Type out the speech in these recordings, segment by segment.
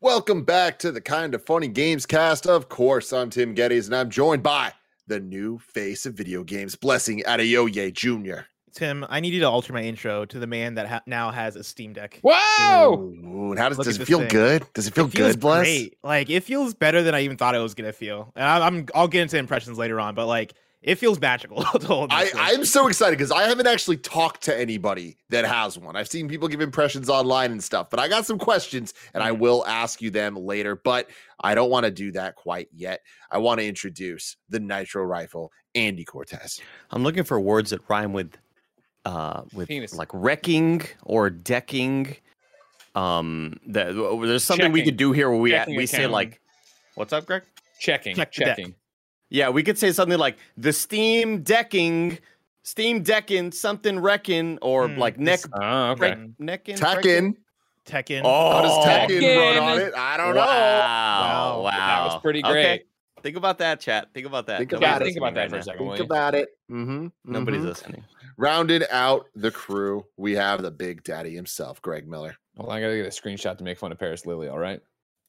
Welcome back to the Kind of Funny Games cast. Of course, I'm Tim Gettys, and I'm joined by the new face of video games, Blessing Adeoye Jr. Tim, I need you to alter my intro to the man that ha- now has a Steam Deck. Whoa! Ooh, how does, Look does it this feel thing. good? Does it feel It feels good, Bless? great. Like it feels better than I even thought it was gonna feel. And I, I'm I'll get into impressions later on, but like it feels magical. to hold I, I'm so excited because I haven't actually talked to anybody that has one. I've seen people give impressions online and stuff, but I got some questions and I will ask you them later. But I don't want to do that quite yet. I want to introduce the Nitro Rifle, Andy Cortez. I'm looking for words that rhyme with uh with Penis. like wrecking or decking. Um that there's something we could do here where we Checking we say account. like What's up, Greg? Checking, Check the deck. Checking. Yeah, we could say something like the steam decking, steam decking, something wrecking, or Hmm, like neck this- Oh, okay. break, necking. Tekken. Tekken. Oh, How does Tekken run on it? I don't know. Wow, Wow. wow. That was pretty Okay. great. Think about that, chat. Think about that. Think Nobody's about it. Think about that right for a now. second. will Think you? about it. Mm-hmm. Nobody's listening. Rounded out the crew, we have the big daddy himself, Greg Miller. Well, on, I gotta get a screenshot to make fun of Parris Lilly. All right,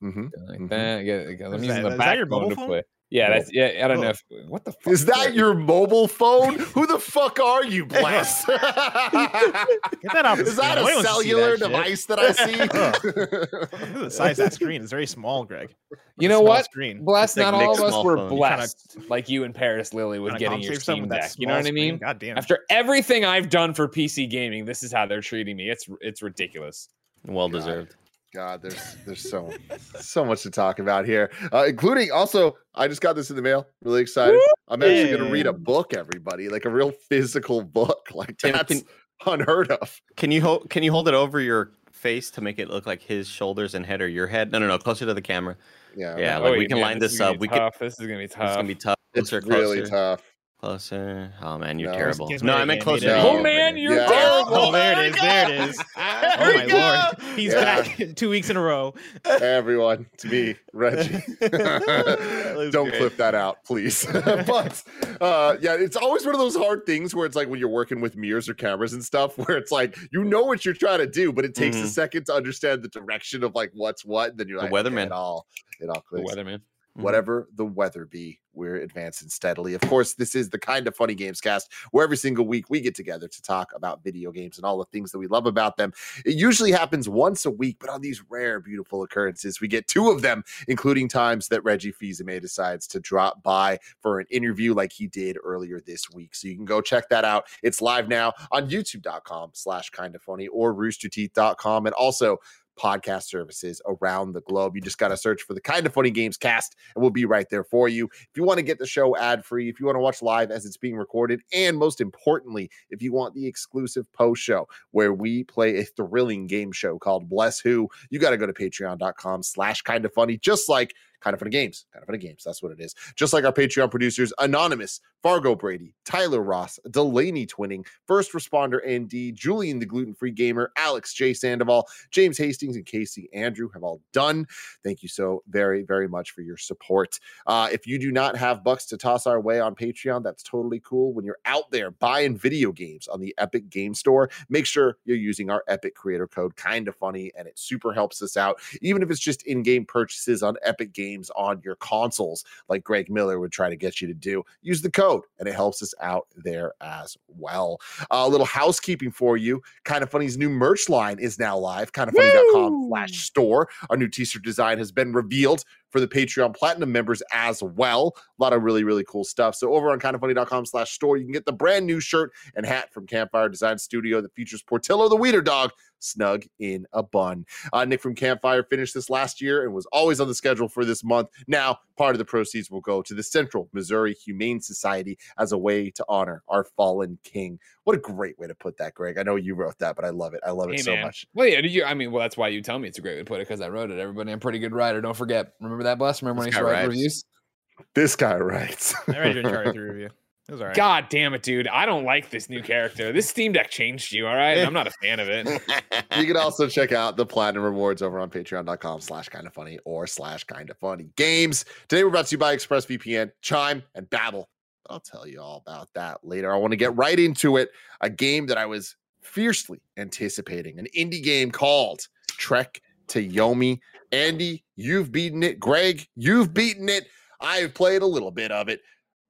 Mm-hmm. like Mhm. that. Get, get, I'm Is using that- the is that your backbone mobile to phone? play. Yeah, that's yeah. I don't oh, know Oh. if what the fuck Is that your mobile phone? Who the fuck are you, Bless? Get that off the Is that screen. Nobody a wants cellular that shit. device that I see? Look at the size of that screen. It's very small, Greg. You know what? Screen. Blessed. Like Not all of us were phone. You kinda- blessed like you and Parris Lilly with Kinda getting your compensate Steam Deck. You know what I mean? God damn. After everything I've done for PC gaming, this is how they're treating me. It's it's ridiculous. Well deserved. God, there's there's so so much to talk about here, uh, including also I just got this in the mail. Really excited. I'm actually going to read a book, everybody, like a real physical book. Like Tim, that's can- unheard of. Can you hold? Can you hold it over your face to make it look like his shoulders and head or your head? No, no, no. Closer to the camera. Yeah, Yeah, Oh, like we can man, line this this up. We could. tough. This is gonna be tough. It's tough. gonna be tough. it's Closer, really closer, tough. Closer. Oh man, you're No. terrible. No, I meant closer. made to it. you. Oh man, you're Yeah. terrible. Oh, there it is. There it is. Oh my lord. He's Yeah. back two weeks in a row. Everyone, to me, Reggie. Don't great. clip that out, please. but uh, yeah, it's always one of those hard things where it's like when you're working with mirrors or cameras and stuff, where it's like you know what you're trying to do, but it takes a Mhm. second to understand the direction of like what's what. And then you're The like, okay, weatherman. it all it all The clicks. weatherman. Mhm. Whatever the weather be, we're advancing steadily. Of course, this is the kind of funny games cast where every single week we get together to talk about video games and all the things that we love about them. It usually happens once a week, but on these rare, beautiful occurrences, we get two of them, including times that Reggie Fils-Aimé decides to drop by for an interview like he did earlier this week. So you can go check that out. It's live now on youtube.com slash kind of funny or roosterteeth.com and also podcast services around the globe. You just got to search for the kind of funny games cast and we'll be right there for you. If you want to get the show ad free, if you want to watch live as it's being recorded, and most importantly, if you want the exclusive post show where we play a thrilling game show called Bless Who, you got to go to patreon.com slash kind of funny, just like kind of funny games, kind of funny games. That's what it is. Just like our Patreon producers, Anonymous, Fargo Brady, Tyler Ross, Delaney Twinning, First Responder ND, Julian the Gluten Free Gamer, Alex J. Sandoval, James Hastings, and Casey Andrew have all done. Thank you so very, very much for your support. Uh, if you do not have bucks to toss our way on Patreon, that's totally cool. When you're out there buying video games on the Epic Game Store, make sure you're using our Epic creator code, kind of funny, and it super helps us out. Even if it's just in game purchases on Epic Games on your consoles, like Greg Miller would try to get you to do, use the code and it helps us out there as well. a little housekeeping for you. Kind of Funny's new merch line is now live, kindoffunny.com slash store. Our new t-shirt design has been revealed for the Patreon Platinum members as well. A lot of really, really cool stuff. So over on kindoffunny.com slash store, you can get the brand new shirt and hat from Campfire Design Studio that features Portillo the Weeder Dog snug in a bun. Uh, Nick from Campfire finished this last year and was always on the schedule for this month. Now Part of the proceeds will go to the Central Missouri Humane Society as a way to honor our fallen king. What a great way to put that, Greg. I know you wrote that, but I love it. I love it Hey, so man. much. Well, yeah, you, I mean, well, that's why you tell me it's a great way to put it because I wrote it. Everybody, I'm a pretty good writer. Don't forget. Remember that, Bless? Remember when I This used to guy write reviews? This guy writes. I read your chart through review. It was all right. God damn it, dude. I don't like this new character. This Steam Deck changed you, all right? I'm not a fan of it. you can also check out the platinum rewards over on patreon.com slash kind of funny or slash kind of funny games. Today we're brought to you by ExpressVPN, Chime, and Babbel. I'll tell you all about that later. I want to get right into it. A game that I was fiercely anticipating, an indie game called Trek to Yomi. Andy, you've beaten it. Greg, you've beaten it. I've played a little bit of it.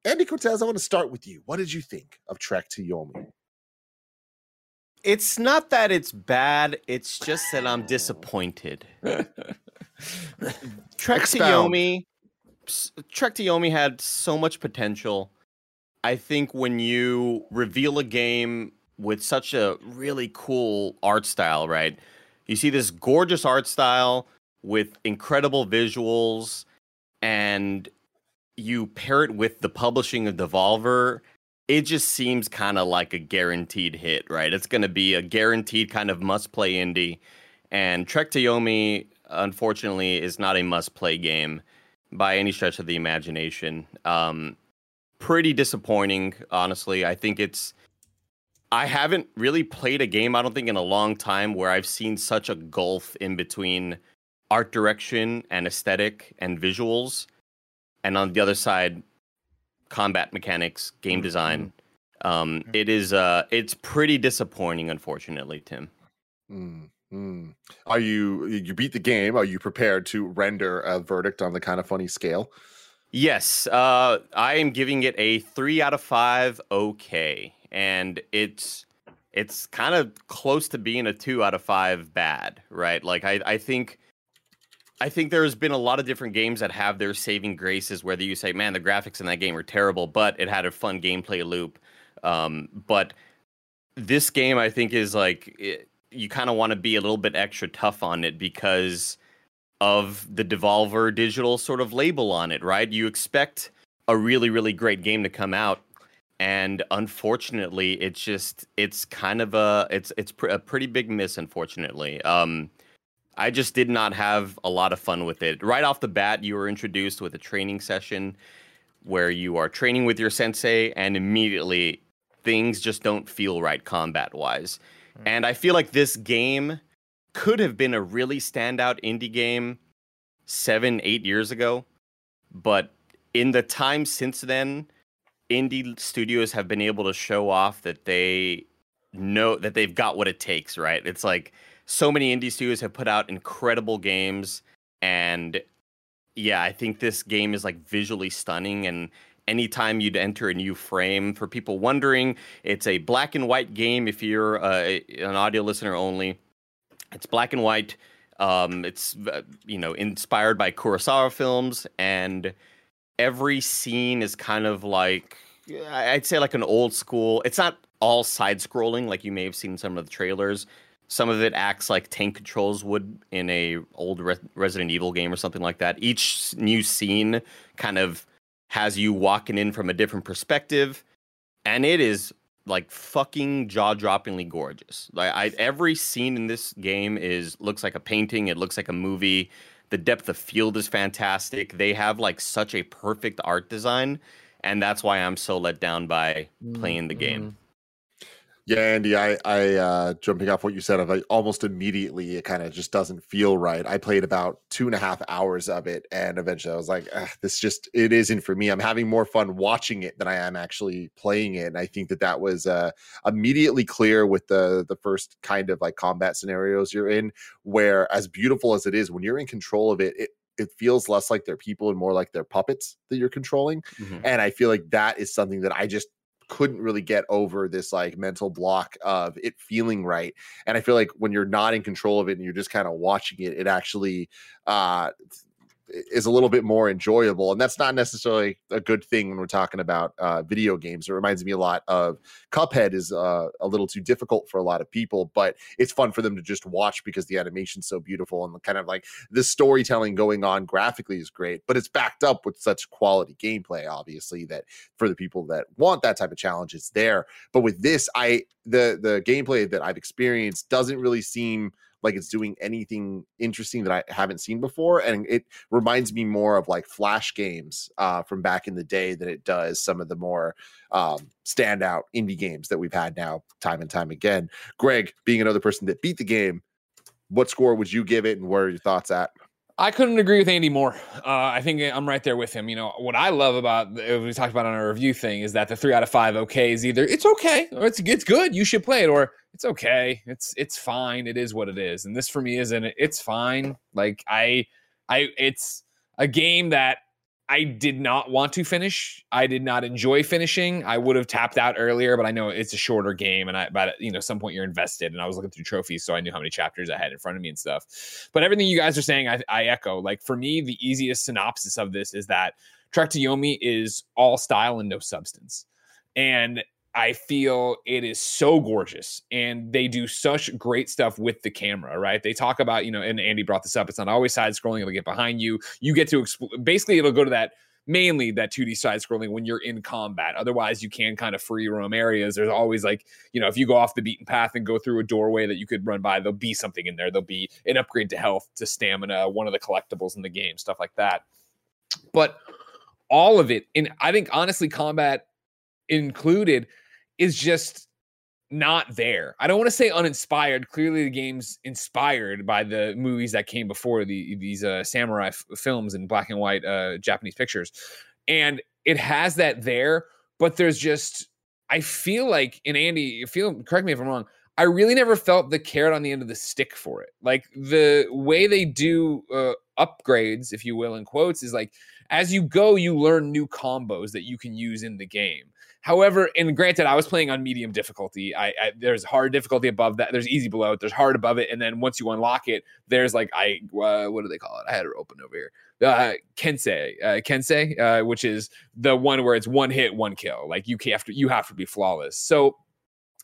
Andy Cortez, I want to start with you. What did you think of Trek to Yomi? It's not that it's bad, it's just that I'm disappointed. Trek to Yomi, Trek to Yomi had so much potential. I think when you reveal a game with such a really cool art style, right? You see this gorgeous art style with incredible visuals, and you pair it with the publishing of Devolver. It just seems kind of like a guaranteed hit, right? It's going to be a guaranteed kind of must play indie. And Trek to Yomi, unfortunately, is not a must play game by any stretch of the imagination. Um, pretty disappointing, honestly. I think it's. I haven't really played a game, I don't think, in a long time where I've seen such a gulf in between art direction and aesthetic and visuals. And on the other side, combat mechanics, game design. Um, it is uh, it's pretty disappointing, unfortunately, Tim. Mm, mm. Are you you beat the game? Are you prepared to render a verdict on the kind of funny scale? Yes, uh, I am giving it a three out of five. Okay, and it's it's kind of close to being a two out of five bad, right? Like I, I think I think there's been a lot of different games that have their saving graces. Whether you say, "Man, the graphics in that game are terrible," but it had a fun gameplay loop. Um, but this game, I think, is like it, you kind of want to be a little bit extra tough on it because of the Devolver Digital sort of label on it, right? You expect a really, really great game to come out, and unfortunately, it's just it's kind of a it's it's pr- a pretty big miss. Unfortunately, um, I just did not have a lot of fun with it. Right off the bat, you were introduced with a training session where you are training with your sensei, and immediately things just don't feel right combat wise. And I feel like this game could have been a really standout indie game seven, eight years ago. But in the time since then, indie studios have been able to show off that they know that they've got what it takes, right? It's like so many indie studios have put out incredible games. And yeah, I think this game is like visually stunning. And anytime you'd enter a new frame, for people wondering, it's a black and white game if you're uh, an audio listener only. It's black and white. Um, it's uh, you know inspired by Kurosawa films, and every scene is kind of like I'd say like an old school. It's not all side scrolling like you may have seen some of the trailers. Some of it acts like tank controls would in a old Re- Resident Evil game or something like that. Each new scene kind of has you walking in from a different perspective, and it is like fucking jaw-droppingly gorgeous. Like I, every scene in this game is looks like a painting. It looks like a movie. The depth of field is fantastic. They have like such a perfect art design, and that's why I'm so let down by mm, playing the game. Mm-hmm. Yeah, Andy, I, I uh, jumping off what you said, of like almost immediately, it kind of just doesn't feel right. I played about two and a half hours of it, and eventually I was like, this just it isn't for me. I'm having more fun watching it than I am actually playing it. And I think that that was uh, immediately clear with the the first kind of like combat scenarios you're in, where as beautiful as it is, when you're in control of it, it it feels less like they're people and more like they're puppets that you're controlling. Mhm. And I feel like that is something that I just couldn't really get over this like mental block of it feeling right. And I feel like when you're not in control of it and you're just kind of watching it, it actually uh is a little bit more enjoyable, and that's not necessarily a good thing when we're talking about uh, video games. It reminds me a lot of Cuphead is uh, a little too difficult for a lot of people, but it's fun for them to just watch because the animation's so beautiful and kind of like the storytelling going on graphically is great, but it's backed up with such quality gameplay, obviously, that for the people that want that type of challenge, it's there. But with this, I the the gameplay that I've experienced doesn't really seem like it's doing anything interesting that I haven't seen before. And it reminds me more of like Flash games uh, from back in the day than it does some of the more um, standout indie games that we've had now time and time again. Greg, being another person that beat the game, what score would you give it and where are your thoughts at? I couldn't agree with Andy more. Uh, I think I'm right there with him. You know what I love about we talked about on our review thing is that the three out of five okay is either it's okay or it's it's good you should play it or it's okay it's it's fine it is what it is and this for me isn't it's fine like I I it's a game that I did not want to finish. I did not enjoy finishing. I would have tapped out earlier, but I know it's a shorter game, and I but you know some point you're invested. And I was looking through trophies, so I knew how many chapters I had in front of me and stuff. But everything you guys are saying, I, I echo. Like for me, the easiest synopsis of this is that Trek to Yomi is all style and no substance, and I feel it is so gorgeous and they do such great stuff with the camera, right? They talk about, you know, and Andy brought this up. It's not always side scrolling, it'll get behind you. You get to exp- basically, it'll go to that mainly that 2D side scrolling when you're in combat. Otherwise, you can kind of free roam areas. There's always like, you know, if you go off the beaten path and go through a doorway that you could run by, there'll be something in there. There'll be an upgrade to health, to stamina, one of the collectibles in the game, stuff like that. But all of it, and I think honestly, combat included is just not there. I don't want to say uninspired. Clearly, the game's inspired by the movies that came before the these uh, samurai f- films and black and white uh, Japanese pictures, and it has that there. But there's just I feel like, and Andy, feel correct me if I'm wrong. I really never felt the carrot on the end of the stick for it. Like the way they do uh, upgrades, if you will, in quotes, is like as you go, you learn new combos that you can use in the game. However, and granted, I was playing on medium difficulty. I, I, there's hard difficulty above that. There's easy below it. There's hard above it, and then once you unlock it, there's like I uh, what do they call it? I had it open over here. Uh, Kensei, uh, Kensei, uh, which is the one where it's one hit, one kill. Like you have to you have to be flawless. So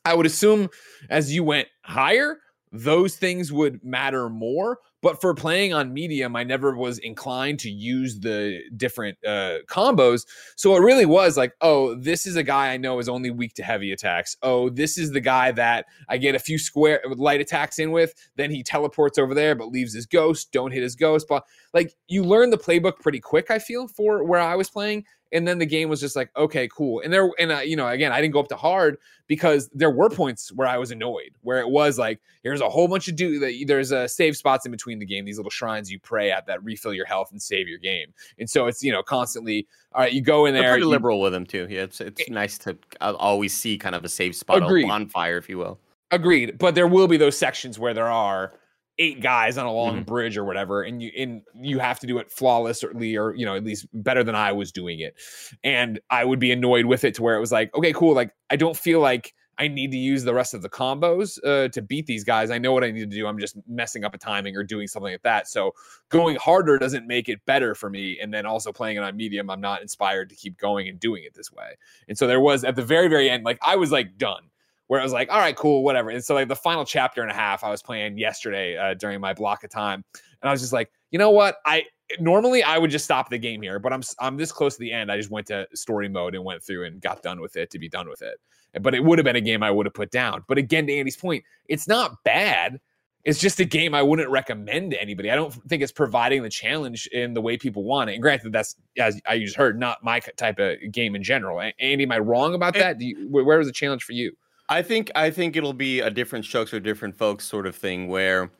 I would assume as you went higher, those things would matter more. But for playing on medium, I never was inclined to use the different uh, combos. So it really was like, oh, this is a guy I know is only weak to heavy attacks. Oh, this is the guy that I get a few square light attacks in with. Then he teleports over there, but leaves his ghost. Don't hit his ghost. But like you learn the playbook pretty quick. I feel for where I was playing, and then the game was just like okay cool and there and uh, you know again i didn't go up to hard because there were points where i was annoyed where it was like here's a whole bunch of do there's a uh, save spots in between the game these little shrines you pray at that refill your health and save your game. And so it's you know constantly all right you go in there They're pretty you, liberal with them too. Yeah it's it's it, nice to uh, always see kind of a safe spot agreed. bonfire if you will. Agreed. But there will be those sections where there are eight guys on a long mm-hmm. bridge or whatever and you and you have to do it flawlessly or you know at least better than I was doing it. And I would be annoyed with it to where it was like okay cool like I don't feel like I need to use the rest of the combos uh, to beat these guys. I know what I need to do. I'm just messing up a timing or doing something like that. So going harder doesn't make it better for me. And then also playing it on medium, I'm not inspired to keep going and doing it this way. And so there was at the very, very end, like I was like done where I was like, all right, cool, whatever. And so like the final chapter and a half I was playing yesterday uh, during my block of time, and I was just like, you know what, I normally I would just stop the game here, but I'm I'm this close to the end. I just went to story mode and went through and got done with it to be done with it. But it would have been a game I would have put down. But again, to Andy's point, it's not bad. It's just a game I wouldn't recommend to anybody. I don't think it's providing the challenge in the way people want it. And granted, that's as I just heard, not my type of game in general. Andy, am I wrong about that? Do you, where was the challenge for you? I think I think it'll be a different strokes for different folks sort of thing where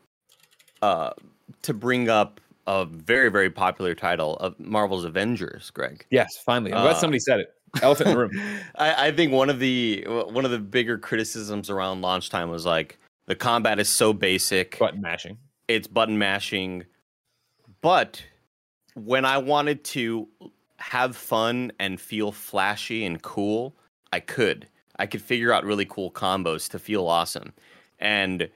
uh to bring up a very very popular title of Marvel's Avengers, Greg. Yes, finally. I'm glad uh, somebody said it. Elephant in the room. I, I think one of the one of the bigger criticisms around launch time was like the combat is so basic. Button mashing. It's button mashing. But when I wanted to have fun and feel flashy and cool, I could. I could figure out really cool combos to feel awesome. And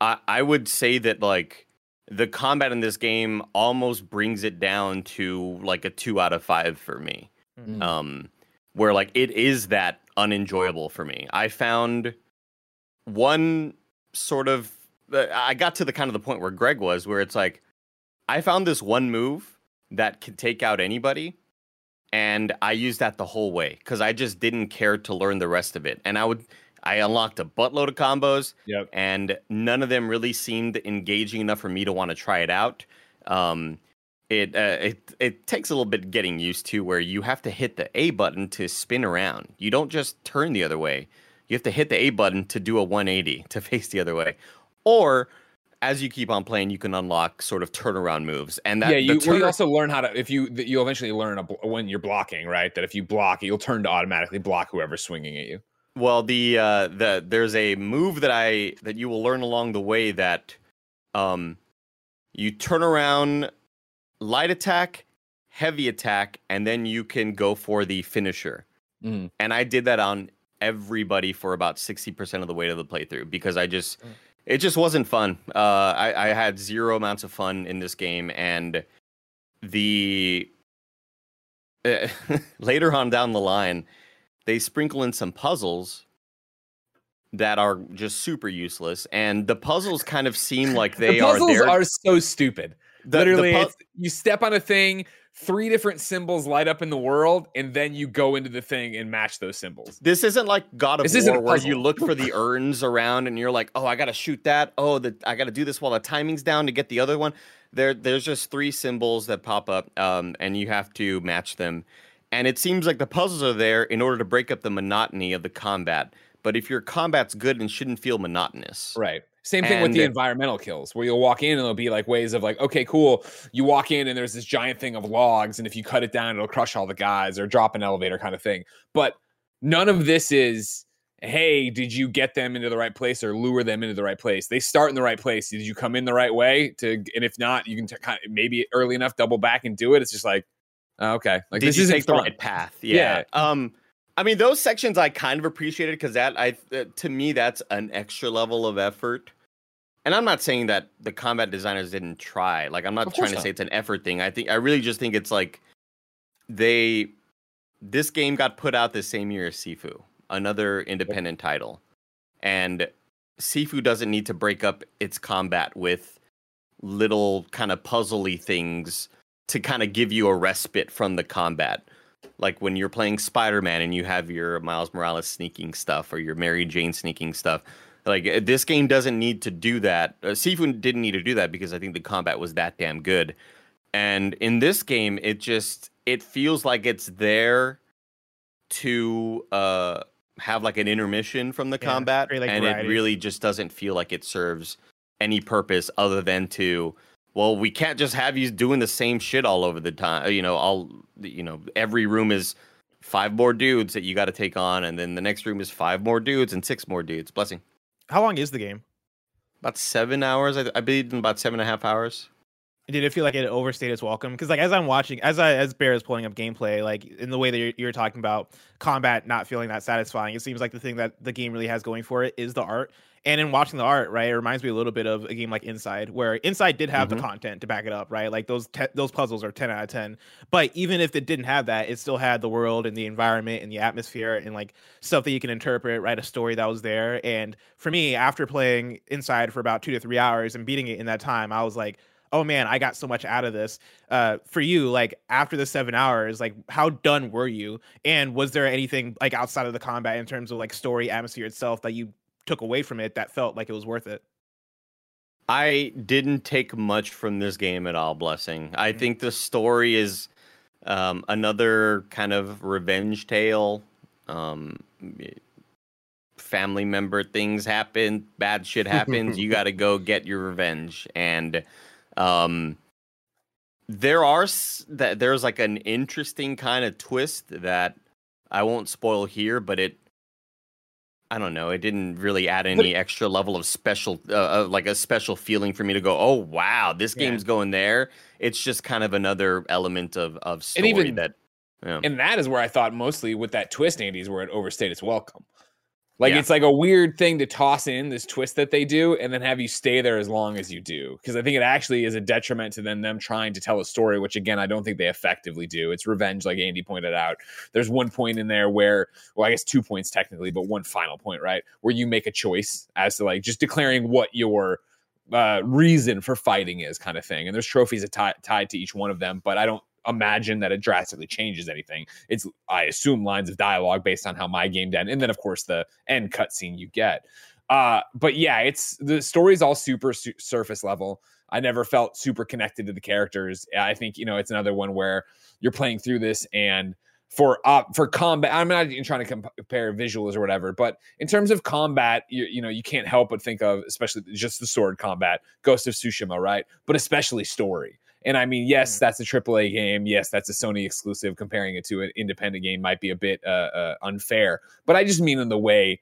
I, I would say that like the combat in this game almost brings it down to like a two out of five for me. Mhm. Um, where like it is that unenjoyable for me. I found one sort of uh, I got to the kind of the point where Greg was, where it's like I found this one move that could take out anybody, and I used that the whole way because I just didn't care to learn the rest of it, and I would. I unlocked a buttload of combos, Yep. and none of them really seemed engaging enough for me to want to try it out. Um, it uh, it it takes a little bit getting used to, where you have to hit the A button to spin around. You don't just turn the other way. You have to hit the A button to do a 180 to face the other way, or as you keep on playing, you can unlock sort of turnaround moves. And that yeah, you, well, you also learn how to if you you'll eventually learn a, when you're blocking, right? That if you block, you'll turn to automatically block whoever's swinging at you. Well, the uh, the there's a move that I that you will learn along the way that um you turn around light attack, heavy attack, and then you can go for the finisher. Mhm. And I did that on everybody for about sixty percent of the way to the playthrough because I just Mm. it just wasn't fun. Uh, I, I had zero amounts of fun in this game, and the later on down the line, they sprinkle in some puzzles that are just super useless, and the puzzles kind of seem like they the are puzzles there. are, so stupid. the- the Literally, pu- you step on a thing, three different symbols light up in the world, and then you go into the thing and match those symbols. This isn't like God of This War where you look for the urns around and you're like, oh, I gotta shoot that. Oh, the, I gotta do this while the timing's down to get the other one. There, there's just three symbols that pop up, um, and you have to match them. And it seems like the puzzles are there in order to break up the monotony of the combat. But if your combat's good and shouldn't feel monotonous, Right. Same thing with the And- environmental kills, where you'll walk in and there'll be like ways of like, okay, cool. You walk in and there's this giant thing of logs, and if you cut it down, it'll crush all the guys or drop an elevator kind of thing. But none of this is, hey, did you get them into the right place or lure them into the right place? They start in the right place. Did you come in the right way? To and if not, you can t- kind of maybe early enough double back and do it. It's just like, okay, like did this take the right path? Yeah. Um, I mean, those sections I kind of appreciated because that I uh, to me that's an extra level of effort. And I'm not saying that the combat designers didn't try. Like I'm not trying to not. say it's an effort thing. I think I really just think it's like they this game got put out the same year as Sifu, another independent title. And Sifu doesn't need to break up its combat with little kind of puzzly things to kind of give you a respite from the combat. Like when you're playing Spider-Man and you have your Miles Morales sneaking stuff or your Mary Jane sneaking stuff. Like uh, this game doesn't need to do that. Uh, Sifu didn't need to do that because I think the combat was that damn good. And in this game, it just it feels like it's there to uh have like an intermission from the Yeah, combat, like, and variety. it really just doesn't feel like it serves any purpose other than to well we can't just have you doing the same shit all over the time you know all you know every room is five more dudes that you got to take on and then the next room is five more dudes and six more dudes blessing How long is the game? about seven hours i, I believe in about seven and a half hours Did it feel like it overstayed its welcome? Because like as I'm watching, as I as Bear is pulling up gameplay, like in the way that you're, you're talking about combat not feeling that satisfying, it seems like the thing that the game really has going for it is the art. And in watching the art, right, it reminds me a little bit of a game like Inside, where Inside did have Mhm. the content to back it up, right? Like those te- those puzzles are ten out of ten. But even if it didn't have that, it still had the world and the environment and the atmosphere and like stuff that you can interpret, right? A story that was there. And for me, after playing Inside for about two to three hours and beating it in that time, I was like, oh man, I got so much out of this. Uh, for you, like after the seven hours, like how done were you? And was there anything like outside of the combat in terms of like story atmosphere itself that you took away from it that felt like it was worth it? I didn't take much from this game at all, Blessing. I Mm. think the story is um, another kind of revenge tale. Um, family member things happen, bad shit happens. you got to go get your revenge, and um, there are that there's like an interesting kind of twist that I won't spoil here, but it I don't know. It didn't really add any extra level of special, uh, uh, like a special feeling for me to go, oh wow, this Yeah. game's going there. It's just kind of another element of of And story even- that. Yeah. And that is where I thought mostly with that twist, Andy, is where it overstayed its welcome. Like Yeah. it's like a weird thing to toss in this twist that they do and then have you stay there as long as you do. Because I think it actually is a detriment to them them trying to tell a story, which again I don't think they effectively do. It's revenge, like Andy pointed out. There's one point in there where, well, I guess two points technically, but one final point, right? Where you make a choice as to like just declaring what your uh, reason for fighting is, kind of thing. And there's trophies atti- tied to each one of them, but I don't imagine that it drastically changes anything. It's I assume lines of dialogue based on how my game did, and then of course the end cutscene you get. Uh, but yeah, it's the story's all super su- surface level. I never felt super connected to the characters. I think you know it's another one where you're playing through this and for uh, for combat, I'm not even trying to comp- compare visuals or whatever, but in terms of combat, you, you know you can't help but think of especially just the sword combat, Ghost of Tsushima, right? But especially story. And I mean, yes, that's a AAA game. Yes, that's a Sony exclusive. Comparing it to an independent game might be a bit uh, uh, unfair, but I just mean in the way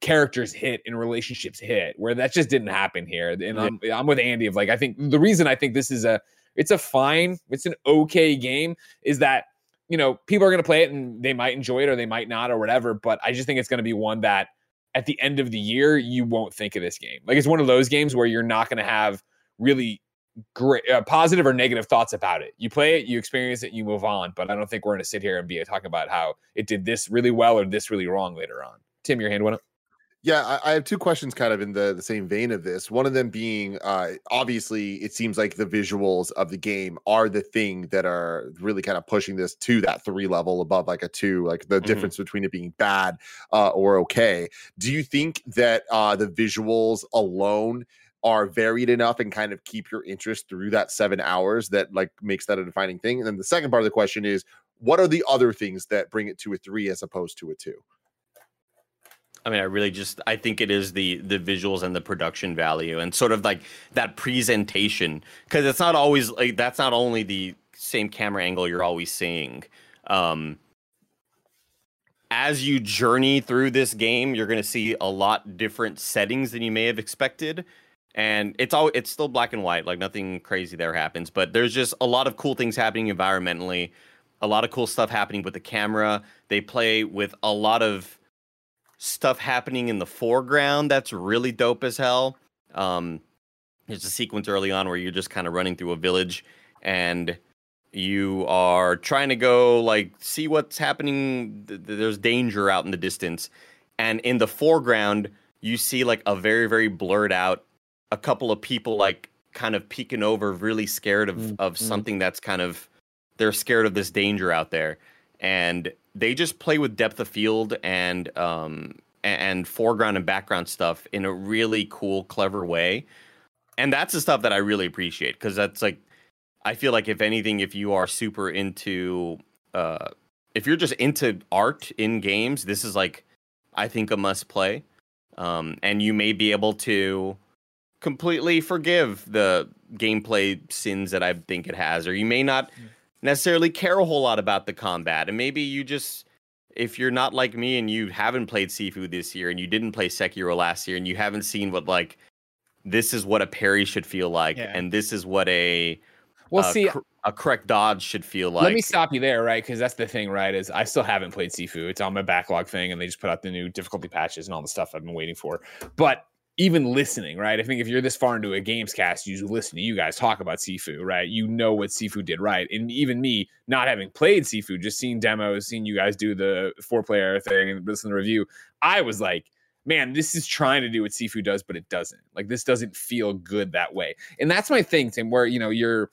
characters hit and relationships hit, where that just didn't happen here. And I'm I'm with Andy of like I think the reason I think this is a it's a fine, it's an okay game is that you know people are going to play it and they might enjoy it or they might not or whatever. But I just think it's going to be one that at the end of the year you won't think of this game. Like it's one of those games where you're not going to have really great uh, positive or negative thoughts about it. You play it, you experience it, you move on. But I don't think we're going to sit here and be talking about how it did this really well or this really wrong later on. Tim, your hand went up. Yeah, I, I have two questions kind of in the, the same vein of this. One of them being uh, obviously, it seems like the visuals of the game are the thing that are really kind of pushing this to that three level above like a two, like the Mhm. difference between it being bad uh, or okay. Do you think that uh, the visuals alone are varied enough and kind of keep your interest through that seven hours that like makes that a defining thing? And then the second part of the question is, what are the other things that bring it to a three as opposed to a two? I mean, I really just I think it is the the visuals and the production value and sort of like that presentation because it's not always like that's not only the same camera angle you're always seeing. Um, as you journey through this game, you're going to see a lot different settings than you may have expected. And it's all it's still black and white, like nothing crazy there happens, but there's just a lot of cool things happening environmentally, a lot of cool stuff happening with the camera. They play with a lot of stuff happening in the foreground that's really dope as hell. Um, there's a sequence early on where you're just kind of running through a village and you are trying to go like see what's happening. Th- th- There's danger out in the distance, and in the foreground you see like a very very blurred out a couple of people like kind of peeking over, really scared of of something that's kind of they're scared of this danger out there, and they just play with depth of field and um and foreground and background stuff in a really cool, clever way. And that's the stuff that I really appreciate because that's like I feel like if anything, if you are super into uh if you're just into art in games, this is like I think a must play. Um and you may be able to completely forgive the gameplay sins that I think it has, or you may not necessarily care a whole lot about the combat. And maybe you just, if you're not like me and you haven't played Sifu this year and you didn't play Sekiro last year and you haven't seen what, like, this is what a parry should feel like, Yeah. and this is what a Well, a, see, a correct dodge should feel like. Let me stop you there, right? Because that's the thing, right? Is I still haven't played Sifu. It's on my backlog thing, and they just put out the new difficulty patches and all the stuff I've been waiting for. But even listening, right? I think if you're this far into a games cast, you listen to you guys talk about Sifu, right? You know what Sifu did right. And even me, not having played Sifu, just seeing demos, seeing you guys do the four player thing and listen to review, I was like, man, this is trying to do what Sifu does, but it doesn't. Like this doesn't feel good that way. And that's my thing, Tim, where you know you're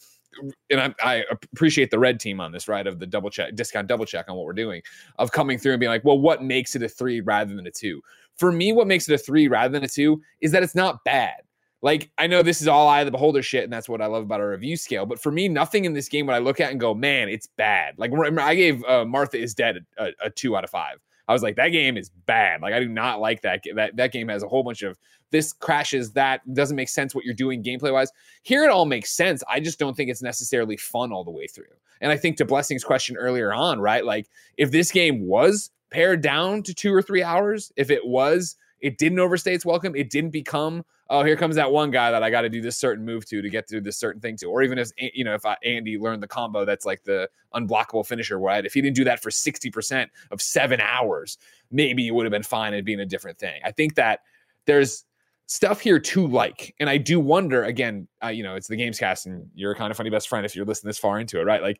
and I, I appreciate the red team on this, right? Of the double check, discount double check on what we're doing, of coming through and being like, well, what makes it a three rather than a two? For me, what makes it a three rather than a two is that it's not bad. Like, I know this is all eye of the beholder shit, and that's what I love about our review scale. But for me, nothing in this game would I look at and go, man, it's bad. Like, I gave uh, Martha is Dead a, a two out of five. I was like, that game is bad. Like, I do not like that. That that game has a whole bunch of this crashes, that doesn't make sense what you're doing gameplay wise. Here it all makes sense. I just don't think it's necessarily fun all the way through. And I think to Blessing's question earlier on, right? Like, if this game was pared down to two or three hours, if it was, it didn't overstay its welcome, it didn't become oh, here comes that one guy that I got to do this certain move to to get through this certain thing to. Or even if you know, if I, Andy learned the combo that's like the unblockable finisher, right? If he didn't do that for sixty percent of seven hours, maybe it would have been fine and being a different thing. I think that there's stuff here to like, and I do wonder again. Uh, you know, it's the games cast, and you're a kind of funny best friend if you're listening this far into it, right? Like,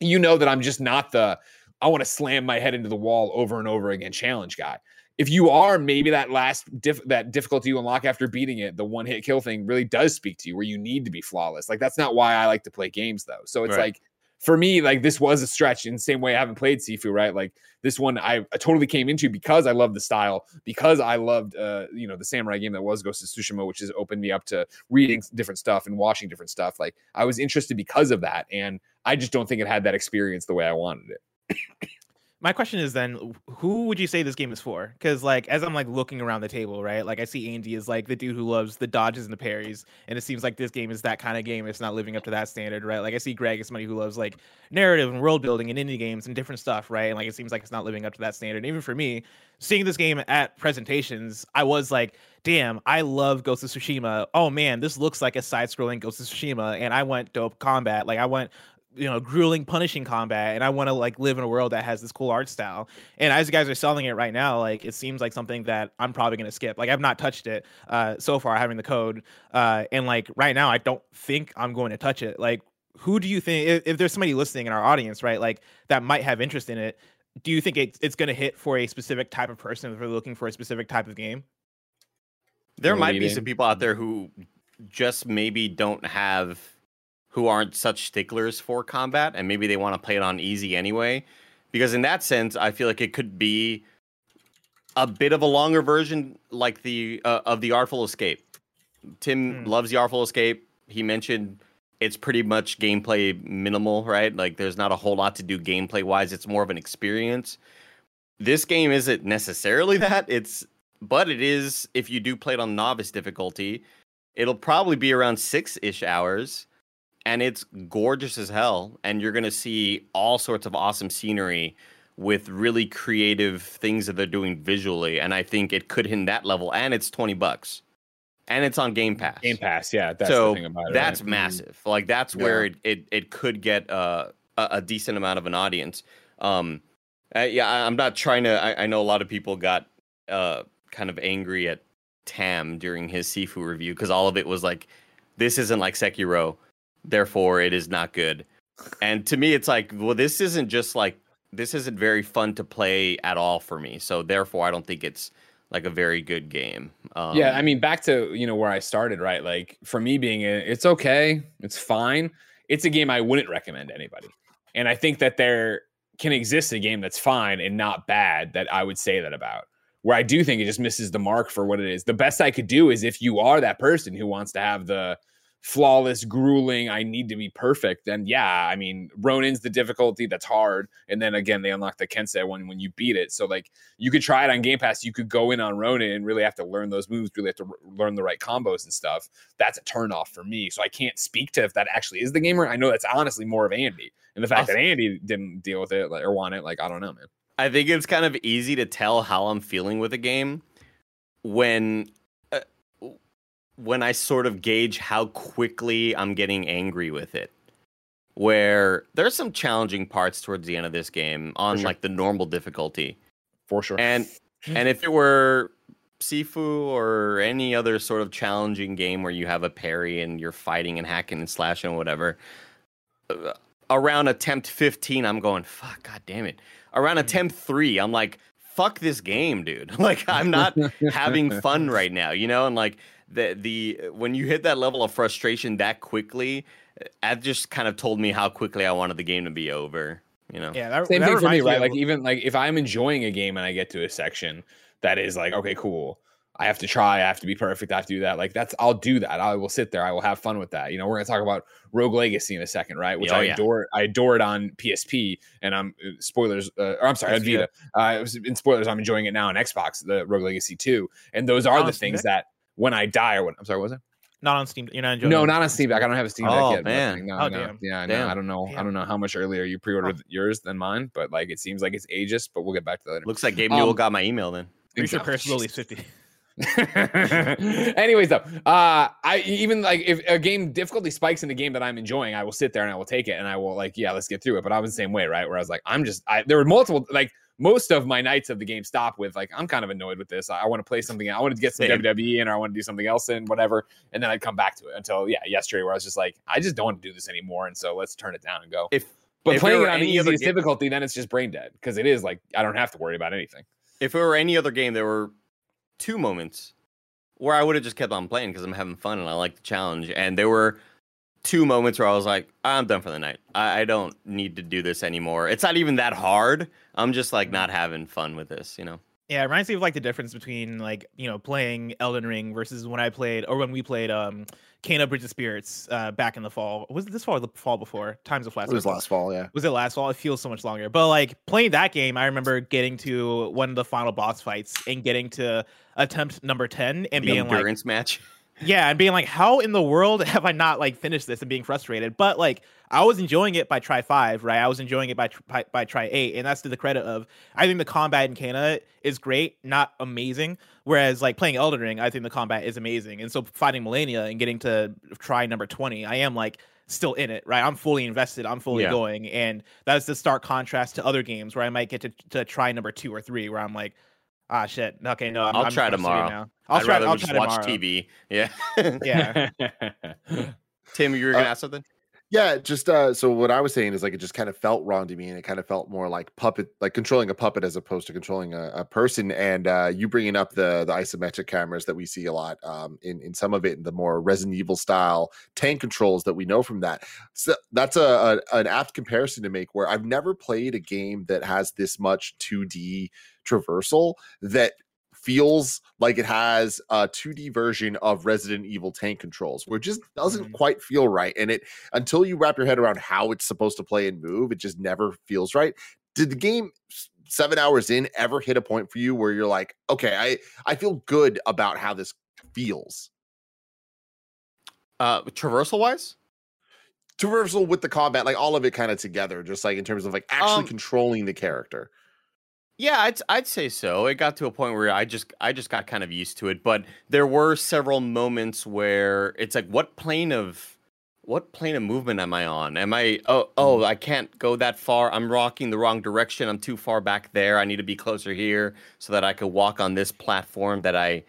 you know that I'm just not the I want to slam my head into the wall over and over again challenge guy if you are maybe that last diff- that difficulty you unlock after beating it, the one hit kill thing really does speak to you where you need to be flawless. Like that's not why I like to play games though. So it's right. like for me, like this was a stretch in the same way I haven't played Sifu, right? Like this one I, I totally came into because I love the style, because I loved uh, you know, the samurai game that was Ghost of Tsushima, which has opened me up to reading different stuff and watching different stuff. Like I was interested because of that. And I just don't think it had that experience the way I wanted it my question is then who would you say this game is for? Because like as i'm like looking around the table right like i see andy is like the dude who loves the dodges and the parries and it seems like this game is that kind of game it's not living up to that standard right? Like i see greg as somebody who loves like narrative and world building and indie games and different stuff right? And like it seems like it's not living up to that standard. Even for me seeing this game at presentations i was like damn i love ghost of tsushima. Oh man this looks like a side-scrolling ghost of tsushima and i want dope combat. Like i want you know grueling punishing combat and i want to like live in a world that has this cool art style. And as you guys are selling it right now like it seems like something that i'm probably going to skip. Like i've not touched it uh so far having the code uh and like right now i don't think i'm going to touch it. Like who do you think if, if there's somebody listening in our audience right like that might have interest in it do you think it's, it's going to hit for a specific type of person if they're looking for a specific type of game? There might be some people out there who just maybe don't have who aren't such sticklers for combat and maybe they want to play it on easy anyway. Because in that sense, I feel like it could be a bit of a longer version like the uh, of the Artful Escape. Tim hmm. loves the Artful Escape. He mentioned it's pretty much gameplay minimal, right? Like there's not a whole lot to do gameplay wise. It's more of an experience. This game isn't necessarily that. It's but it is if you do play it on novice difficulty, it'll probably be around 6ish hours and it's gorgeous as hell. And you're gonna see all sorts of awesome scenery with really creative things that they're doing visually. And I think it could hit that level. And it's twenty bucks, and it's on Game Pass. Game Pass, yeah. That's so the thing about it. That's right? Massive. Like that's yeah. where it, it it could get uh, a a decent amount of an audience. Um, uh, yeah, I'm not trying to. I, I, know a lot of people got uh kind of angry at Tam during his Sifu review because all of it was like, this isn't like Sekiro therefore it is not good. And to me, it's like, well, this isn't just like this isn't very fun to play at all for me. So therefore, I don't think it's like a very good game. Um, yeah, I mean, back to you know where I started, right? Like for me, being a, it's okay, it's fine. It's a game I wouldn't recommend to anybody, and I think that there can exist a game that's fine and not bad that I would say that about. Where I do think it just misses the mark for what it is. The best I could do is if you are that person who wants to have the flawless, grueling, I need to be perfect, then yeah, I mean, Ronin's the difficulty that's hard. And then again, they unlock the Kensei one when you beat it. So like you could try it on Game Pass. You could go in on Ronin and really have to learn those moves, really have to learn the right combos and stuff. That's a turn off for me. So I can't speak to if that actually is the gamer. I know that's honestly more of Andy. And the fact that Andy didn't deal with it or want it, like, I don't know, man. I think it's kind of easy to tell how I'm feeling with a game when when I sort of gauge how quickly I'm getting angry with it. Where there's some challenging parts towards the end of this game on sure. like the normal difficulty. For sure. And and if it were Sifu or any other sort of challenging game where you have a parry and you're fighting and hacking and slashing and whatever, uh, around attempt 15, I'm going, fuck, god damn it. Around hmm. attempt three, I'm like, fuck this game, dude. like, I'm not having fun right now, you know? And like, the the when you hit that level of frustration that quickly, that just kind of told me how quickly I wanted the game to be over. You know, yeah, that, same that thing for me, right? Like even like if I'm enjoying a game and I get to a section that is like, okay, cool. I have to try. I have to be perfect. I have to do that. Like that's, I'll do that. I will sit there. I will have fun with that. You know, we're gonna talk about Rogue Legacy in a second, right? Which oh, I yeah. adore. I adore it on PSP, and I'm uh, spoilers. Uh, or I'm sorry, on Vita. Uh, in spoilers, I'm enjoying it now on Xbox, the Rogue Legacy 2. And those are the things that when I die or when I'm sorry, what was it? Not on Steam. You're not enjoying. No, not on Steam Deck. I don't have a Steam Deck oh, yet. Man. No, oh no. damn. Yeah, damn. no, I don't know. Damn. I don't know how much earlier you pre-ordered oh. yours than mine, but like it seems like it's ageist. But we'll get back to that later. Looks like Gabe Newell um, got my email then. Pretty sure Chris Lilly's fifty. Anyways, though, uh, I even like if a game difficulty spikes in a game that I'm enjoying, I will sit there and I will take it and I will like, yeah, let's get through it. But I was the same way, right? Where I was like, I'm just, I there were multiple like most of my nights of the game stop with like, I'm kind of annoyed with this. I, I want to play something. I wanted to get some Same. WWE in, or I want to do something else in, whatever. And then I'd come back to it until yeah, yesterday where I was just like, I just don't want to do this anymore, and so let's turn it down and go. If But if playing it on the easiest ga- difficulty, then it's just brain dead because it is like I don't have to worry about anything. if it were any other game, there were two moments where I would have just kept on playing because I'm having fun and I like the challenge. And there were two moments where I was like, I'm done for the night. I, I don't need to do this anymore. It's not even that hard. I'm just like not having fun with this, you know? Yeah, it reminds me of like the difference between like you know playing Elden Ring versus when I played or when we played um Kena Bridge of Spirits uh back in the fall. Was it this fall or the fall before? Times of Flat. It was last fall, yeah. Was it last fall? It feels so much longer. But like playing that game, I remember getting to one of the final boss fights and getting to attempt number ten and The being like, endurance match. yeah, and being like, how in the world have I not like finished this and being frustrated? But like, I was enjoying it by try five, right? I was enjoying it by by, by try eight, and that's to the credit of I think the combat in Kana is great, not amazing. Whereas like playing Elden Ring, I think the combat is amazing, and so fighting Malenia and getting to try number twenty, I am like still in it, right? I'm fully invested, I'm fully Yeah. going, and that's the stark contrast to other games where I might get to, to try number two or three, where I'm like. Ah shit. Okay, no, I'm, I'll I'm try frustrated tomorrow. Now. I'll I'd try. rather I'll just try watch tomorrow. TV. Yeah. Yeah. Tim, you were gonna Uh, ask something? Yeah, just uh so what I was saying is like it just kind of felt wrong to me and it kind of felt more like puppet like controlling a puppet as opposed to controlling a, a person and uh you bringing up the the isometric cameras that we see a lot um in in some of it in the more Resident Evil style tank controls that we know from that. So that's a, a an apt comparison to make where I've never played a game that has this much 2D traversal that feels like it has a 2D version of Resident Evil tank controls, where it just doesn't Mhm. quite feel right. And it until you wrap your head around how it's supposed to play and move, it just never feels right. Did the game seven hours in ever hit a point for you where you're like, okay, I I feel good about how this feels? Uh traversal wise? Traversal with the combat, like all of it kind of together, just like in terms of like actually Um, controlling the character. Yeah, I'd I'd say so. It got to a point where I just I just got kind of used to it, but there were several moments where it's like what plane of what plane of movement am I on? Am I oh oh I can't go that far. I'm rocking the wrong direction. I'm too far back there. I need to be closer here so that I could walk on this platform that I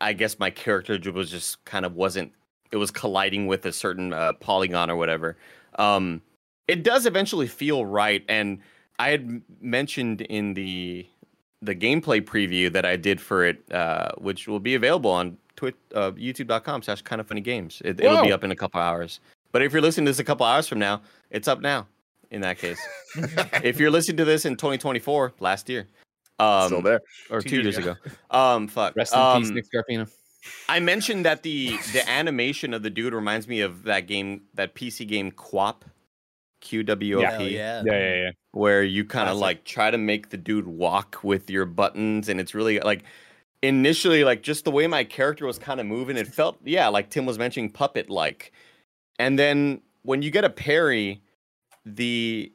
I guess my character was just kind of wasn't it was colliding with a certain uh, polygon or whatever. Um it does eventually feel right and I had mentioned in the the gameplay preview that I did for it, uh, which will be available on twit, uh, youtube.com slash kind of funny games. It, it'll be up in a couple hours. But if you're listening to this a couple hours from now, it's up now in that case. if you're listening to this in 2024, last year, um, Still there. or Two two, years years ago. Um, fuck. Rest in um, peace, Nick Scarpino. I mentioned that the the animation of the dude reminds me of that game, that PC game QWOP, Q W O Yeah. Oh, yeah. Yeah, yeah, yeah. where you kind of like try to make the dude walk with your buttons and it's really like initially like just the way my character was kind of moving it felt yeah like tim was mentioning puppet like and then when you get a parry the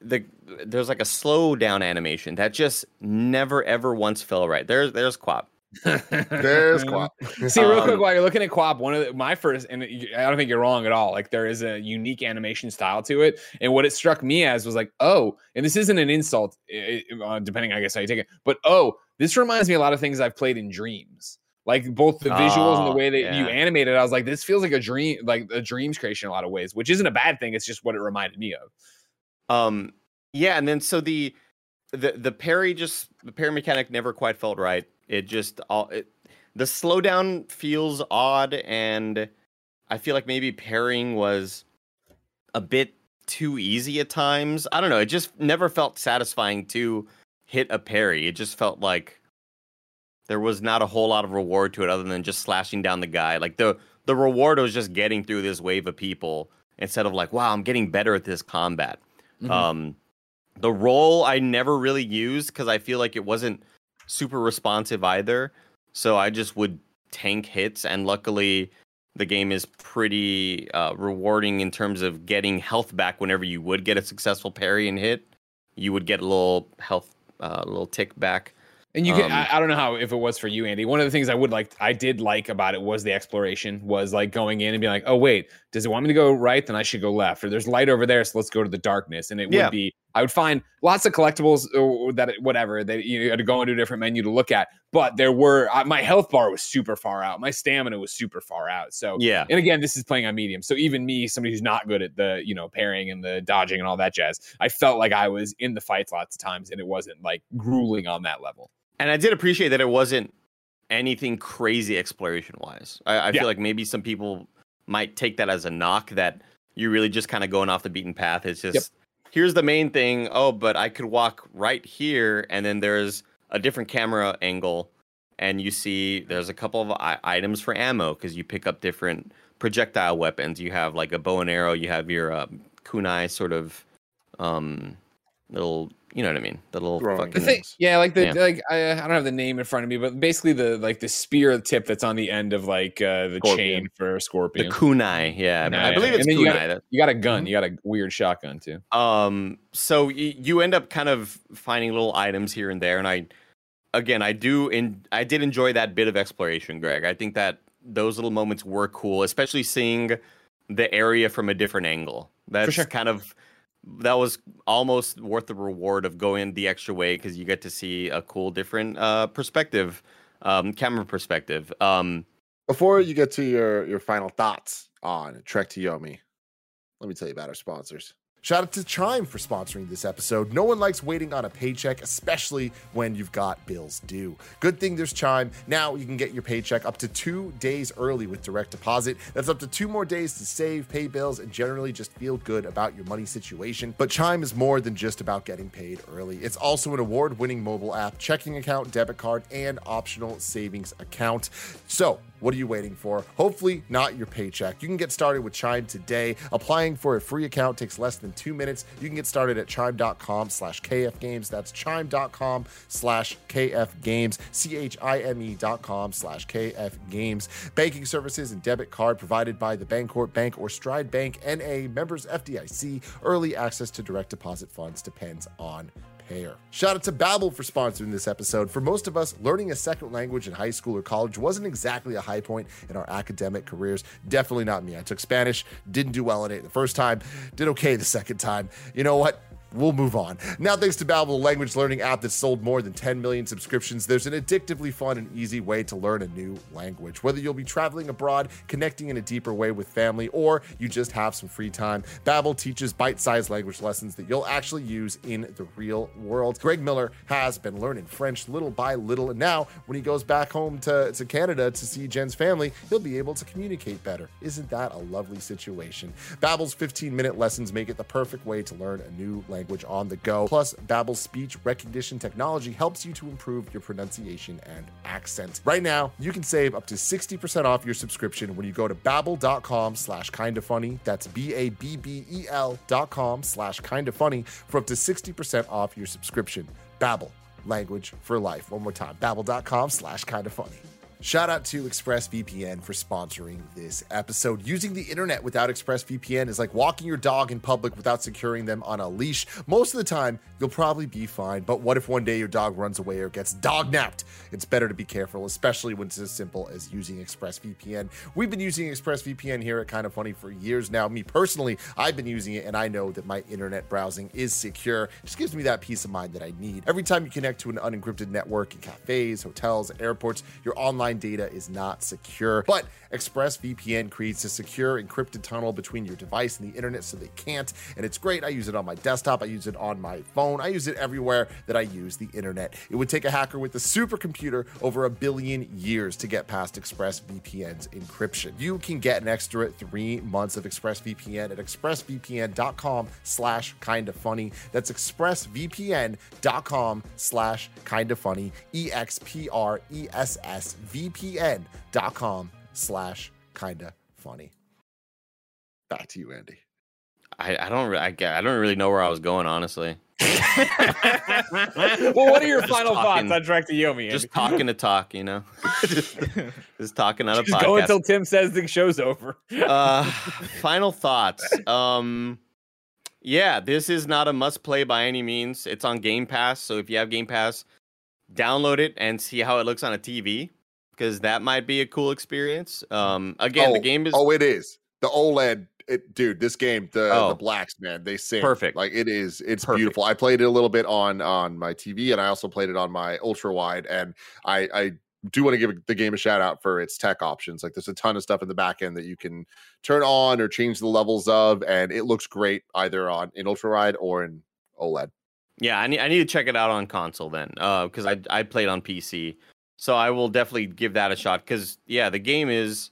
the there's like a slow down animation that just never ever once fell right there's there's QWOP There's QWOP. See, real quick, Um, while you're looking at QWOP, one of the, my first, and I don't think you're wrong at all. Like there is a unique animation style to it, and what it struck me as was like, oh, and this isn't an insult, i- i- uh, depending, I guess, how you take it, but oh, this reminds me a lot of things I've played in Dreams. Like both the visuals and the Oh, way that you yeah. animate it, I was like, this feels like a dream, like a dreams creation in a lot of ways, which isn't a bad thing. It's just what it reminded me of. Um, yeah, and then so the the the parry just the parry mechanic never quite felt right. It just all it, the slowdown feels odd, and I feel like maybe parrying was a bit too easy at times. I don't know. It just never felt satisfying to hit a parry. It just felt like there was not a whole lot of reward to it other than just slashing down the guy. Like the the reward was just getting through this wave of people instead of like, wow, I'm getting better at this combat. Mhm. Um, the role I never really used because I feel like it wasn't super responsive either. So I just would tank hits, and luckily the game is pretty uh, rewarding in terms of getting health back whenever you would get a successful parry and hit. You would get a little health, uh, a little tick back. And you can, Um, I, I don't know how, if it was for you, Andy. One of the things I would like, I did like about it was the exploration, was like going in and being like, oh, wait, does it want me to go right? Then I should go left. Or there's light over there. So let's go to the darkness. And it Yeah. would be, I would find lots of collectibles that, whatever, that you had to go into a different menu to look at. But there were, uh, my health bar was super far out. My stamina was super far out. So, Yeah. and again, this is playing on medium. So even me, somebody who's not good at the, you know, parrying and the dodging and all that jazz, I felt like I was in the fights lots of times and it wasn't like grueling on that level. And I did appreciate that it wasn't anything crazy exploration wise. I, I Yeah. feel like maybe some people might take that as a knock that you're really just kind of going off the beaten path. It's just here's the main thing. Oh, but I could walk right here, and then there's a different camera angle, and you see there's a couple of I- items for ammo because you pick up different projectile weapons. You have like a bow and arrow. You have your um, kunai sort of um little. You know what I mean? The little Throwing fucking The thing, yeah, like the Yeah. like I, I don't have the name in front of me, but basically the like the spear tip that's on the end of like uh, the Scorpion. chain for a scorpion. The kunai, yeah, Kunai, I believe it's then you kunai. gotta- that- you got a gun, you got a weird shotgun too. Um, so y- you end up kind of finding little items here and there, and I, again, I do, in I did enjoy that bit of exploration, Greg. I think that those little moments were cool, especially seeing the area from a different angle. That's sure. kind of that was almost worth the reward of going the extra way because you get to see a cool different uh perspective, um, camera perspective. Um, Before you get to your your final thoughts on Trek to Yomi, let me tell you about our sponsors. Shout out to Chime for sponsoring this episode. No one likes waiting on a paycheck, especially when you've got bills due. Good thing there's Chime. Now you can get your paycheck up to two days early with direct deposit. That's up to two more days to save, pay bills, and generally just feel good about your money situation. But Chime is more than just about getting paid early. It's also an award winning mobile app, checking account, debit card, and optional savings account. So, what are you waiting for? Hopefully, not your paycheck. You can get started with Chime today. Applying for a free account takes less than two minutes. You can get started at chime.com slash KF Games. That's chime.com slash KF Games, C-H-I-M-E dot com slash KF Games. Banking services and debit card provided by the Bancorp Bank or Stride Bank, N.A. members FDIC. Early access to direct deposit funds depends on Shout out to Babbel for sponsoring this episode. For most of us, learning a second language in high school or college wasn't exactly a high point in our academic careers. Definitely not me. I took Spanish, didn't do well in it the first time, did okay the second time. You know what? We'll move on. Now, thanks to Babbel, the language learning app that's sold more than 10 million subscriptions, there's an addictively fun and easy way to learn a new language. Whether you'll be traveling abroad, connecting in a deeper way with family, or you just have some free time, Babbel teaches bite-sized language lessons that you'll actually use in the real world. Greg Miller has been learning French little by little, and now when he goes back home to, to Canada to see Jen's family, he'll be able to communicate better. Isn't that a lovely situation? Babbel's 15-minute lessons make it the perfect way to learn a new language on the go. Plus, Babbel's speech recognition technology helps you to improve your pronunciation and accent. Right now, you can save up to 60% off your subscription when you go to babbel.com slash kinda funny. That's B-A-B-B-E-L dot com slash kinda funny for up to 60% off your subscription. Babbel, language for life. One more time, babbel.com slash kinda funny. Shout out to ExpressVPN for sponsoring this episode. Using the internet without ExpressVPN is like walking your dog in public without securing them on a leash. Most of the time, you'll probably be fine, but what if one day your dog runs away or gets dog napped? It's better to be careful, especially when it's as simple as using ExpressVPN. We've been using ExpressVPN here at Kind of Funny for years now. Me personally, I've been using it and I know that my internet browsing is secure. It just gives me that peace of mind that I need. Every time you connect to an unencrypted network in cafes, hotels, airports, your online data is not secure. But ExpressVPN creates a secure encrypted tunnel between your device and the internet so they can't. And it's great. I use it on my desktop, I use it on my phone, I use it everywhere that I use the internet. It would take a hacker with a supercomputer over a billion years to get past ExpressVPN's encryption. You can get an extra three months of ExpressVPN at expressvpn.com slash kinda funny. That's expressvpn.com slash kinda funny. E X P R E S S V P N dot com slash kinda funny. Back to you, Andy. I, I don't I, I don't really know where I was going honestly. well, what are your Just final talking- thoughts on Trek to Yomi? Just talking to talk, you know. just, just talking on a Just go until Tim says the show's over. uh, final thoughts. Um, yeah, this is not a must play by any means. It's on Game Pass, so if you have Game Pass, download it and see how it looks on a TV because that might be a cool experience. Um, again, oh, the game is Oh, it is. The OLED it, dude, this game, the Oh. the blacks, man, they sing Perfect. Like it is, it's Perfect. beautiful. I played it a little bit on on my TV, and I also played it on my ultra wide. And I I do want to give the game a shout out for its tech options. Like there's a ton of stuff in the back end that you can turn on or change the levels of, and it looks great either on in ultra wide or in OLED. Yeah, I need I need to check it out on console then, because I I played on PC, so I will definitely give that a shot. Because yeah, the game is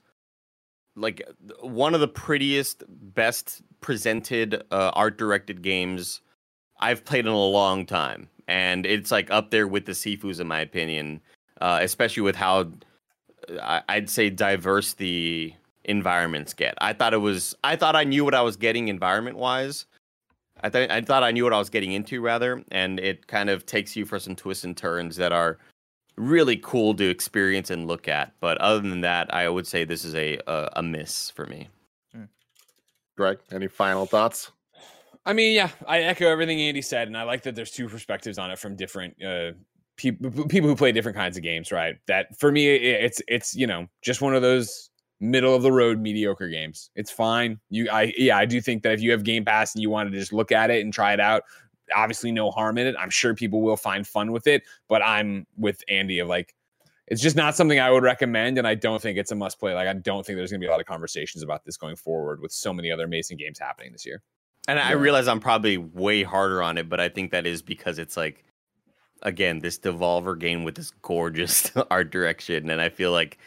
like one of the prettiest, best presented uh, art directed games I've played in a long time, and it's like up there with the Sifus in my opinion, uh, especially with how uh, I'd say diverse the environments get. I thought it was I thought I knew what I was getting environment wise. I thought I thought I knew what I was getting into rather, and it kind of takes you for some twists and turns that are really cool to experience and look at. But other than that, I would say this is a a, a miss for me. Greg, any final thoughts? I mean, yeah, I echo everything Andy said, and I like that there's two perspectives on it from different uh, people people who play different kinds of games. Right? That for me, it's it's you know just one of those middle of the road mediocre games. It's fine. You, I yeah, I do think that if you have Game Pass and you want to just look at it and try it out, obviously no harm in it. I'm sure people will find fun with it, but I'm with Andy of like. It's just not something I would recommend, and I don't think it's a must play. Like, I don't think there's going to be a lot of conversations about this going forward with so many other amazing games happening this year. And I realize I'm probably way harder on it, but I think that is because it's like, again, this Devolver game with this gorgeous art direction, and I feel like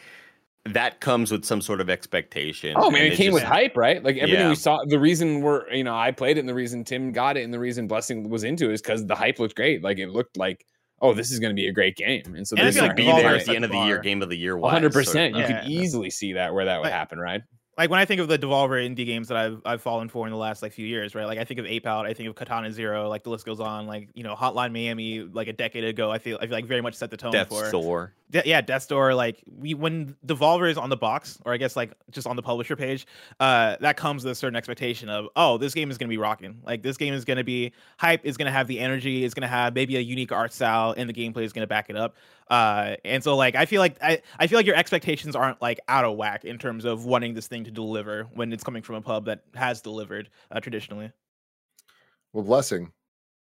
that comes with some sort of expectation. Oh man, and it came with hype, right? Like everything Yeah. we saw. The reason we're you know I played it, and the reason Tim got it, and the reason Blessing was into it is because the hype looked great. Like it looked like oh, this is going to be a great game, and so And I this This feel would like be there at the end of the the year, game of the year. one hundred percent. You Yeah. could easily see that where that would Like- happen, right? like when I think of the Devolver indie games that I've I've fallen for in the last like few years, right? Like I think of Ape Out, I think of Katana Zero, like the list goes on. Like you know, Hotline Miami, like a decade ago, I feel I feel like very much set the tone Death's for. Door. Yeah, Death's Door. Like we when Devolver is on the box, or I guess like just on the publisher page, uh, that comes with a certain expectation of oh, this game is gonna be rocking. Like this game is gonna be hype. Is gonna have the energy. Is gonna have maybe a unique art style, and the gameplay is gonna back it up. Uh, and so like I feel like I I feel like your expectations aren't like out of whack in terms of wanting this thing to deliver when it's coming from a pub that has delivered uh, traditionally. Well, blessing.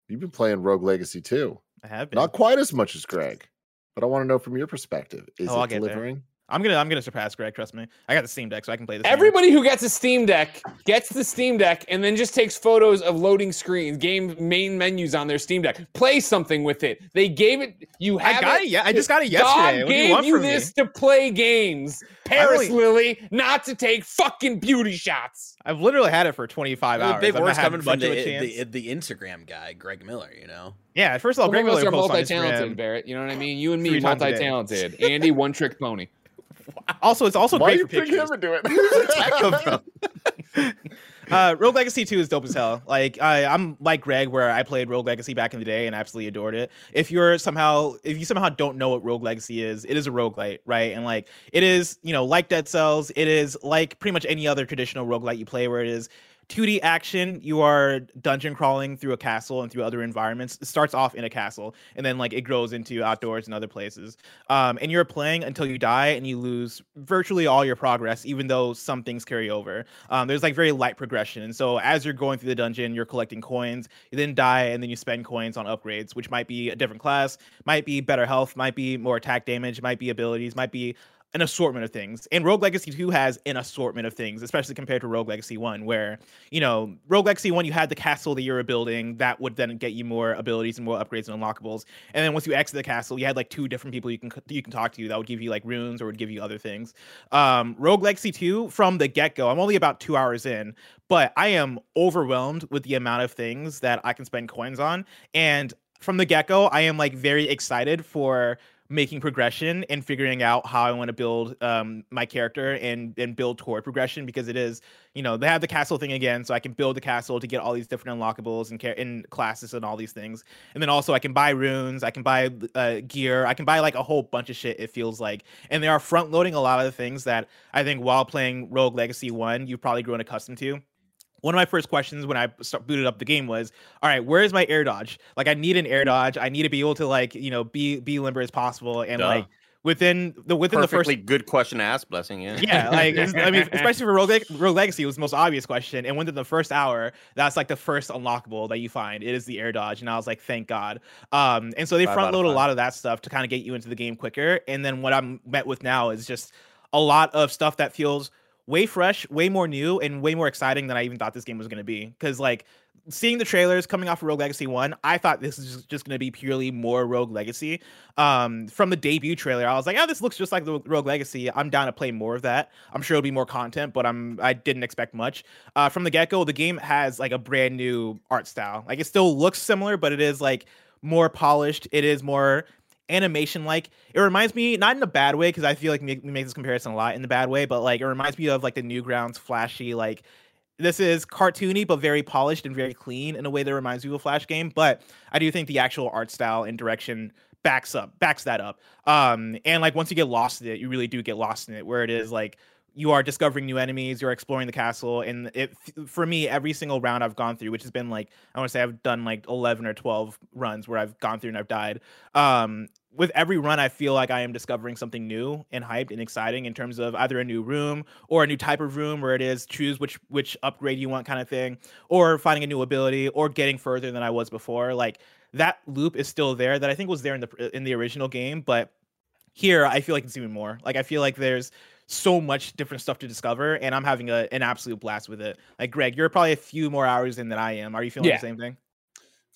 You've been playing Rogue Legacy too. I have been. Not quite as much as Greg, but I want to know from your perspective: is Oh, it delivering? there. Delivering? I'm gonna I'm gonna surpass Greg. Trust me. I got the Steam Deck, so I can play this. game. Everybody who gets a Steam Deck gets the Steam Deck and then just takes photos of loading screens, game main menus on their Steam Deck. Play something with it. They gave it. You have I got it. Yeah, I just got it yesterday. God What do you gave want you from me? this to play games, Parris only- Lilly, not to take fucking beauty shots. I've literally had it for 25 hours. big I've not words had coming from much the, the the Instagram guy, Greg Miller. You know, yeah, first of all, Well, Greg none of us Miller are posts multi-talented, Barrett. You know what I mean? You and me, three times a day. multi-talented. Andy, one trick pony. Also, it's also Why great you for pick him pictures. and do it? That? Uh, Rogue Legacy 2 is dope as hell. Like I, I'm like Greg, where I played Rogue Legacy back in the day and absolutely adored it. If you're somehow, if you somehow don't know what Rogue Legacy is, it is a roguelite, right? And like it is, you know, like Dead Cells, it is like pretty much any other traditional roguelite you play, where it is 2D action. You are dungeon crawling through a castle and through other environments. It starts off in a castle, and then like it grows into outdoors and other places. Um, and you're playing until you die, and you lose virtually all your progress, even though some things carry over. Um, there's like very light progression, and so as you're going through the dungeon, you're collecting coins. You then die, and then you spend coins on upgrades, which might be a different class, might be better health, might be more attack damage, might be abilities, might be an assortment of things. And Rogue Legacy 2 has an assortment of things, especially compared to Rogue Legacy 1, where, you know, Rogue Legacy 1, you had the castle that you were building that would then get you more abilities and more upgrades and unlockables. And then once you exit the castle, you had like two different people you can you can talk to that would give you like runes or would give you other things. Um, Rogue Legacy 2, from the get go, I'm only about two hours in, but I am overwhelmed with the amount of things that I can spend coins on. And from the get go, I am like very excited for making progression and figuring out how I want to build um, my character and and build toward progression because it is you know they have the castle thing again, so I can build the castle to get all these different unlockables and, and classes and all these things, and then also I can buy runes, I can buy uh, gear, I can buy like a whole bunch of shit. It feels like, and they are front loading a lot of the things that I think while playing Rogue Legacy One, you've probably grown accustomed to one of my first questions when I start, booted up the game was, all right, where is my air dodge? Like I need an air dodge. I need to be able to like, you know, be be limber as possible and Duh. like within the within Perfectly the first good question to ask, blessing. Yeah. yeah, like I mean, especially for Rogue, Rogue Legacy, it was the most obvious question. And within the first hour, that's like the first unlockable that you find. It is the air dodge, and I was like, thank God. Um, and so they front load a lot of that stuff to kind of get you into the game quicker. And then what I'm met with now is just a lot of stuff that feels way fresh, way more new, and way more exciting than I even thought this game was going to be. Because like seeing the trailers coming off of Rogue Legacy 1, I thought this is just, going to be purely more Rogue Legacy. Um, from the debut trailer, I was like, oh, this looks just like the Rogue Legacy. I'm down to play more of that. I'm sure it'll be more content, but I'm I didn't expect much. Uh, from the get-go, the game has like a brand new art style. Like it still looks similar, but it is like more polished. It is more animation like it reminds me not in a bad way because i feel like we make this comparison a lot in the bad way but like it reminds me of like the newgrounds flashy like this is cartoony but very polished and very clean in a way that reminds me of a flash game but i do think the actual art style and direction backs up backs that up. Um and like once you get lost in it you really do get lost in it where it is like you are discovering new enemies you're exploring the castle and it for me every single round i've gone through which has been like i want to say i've done like 11 or 12 runs where i've gone through and i've died. Um with every run i feel like i am discovering something new and hyped and exciting in terms of either a new room or a new type of room where it is choose which which upgrade you want kind of thing or finding a new ability or getting further than i was before. Like that loop is still there that i think was there in the in the original game but here i feel like it's even more. Like i feel like there's so much different stuff to discover and i'm having a, an absolute blast with it like greg you're probably a few more hours in than i am are you feeling Yeah. the same thing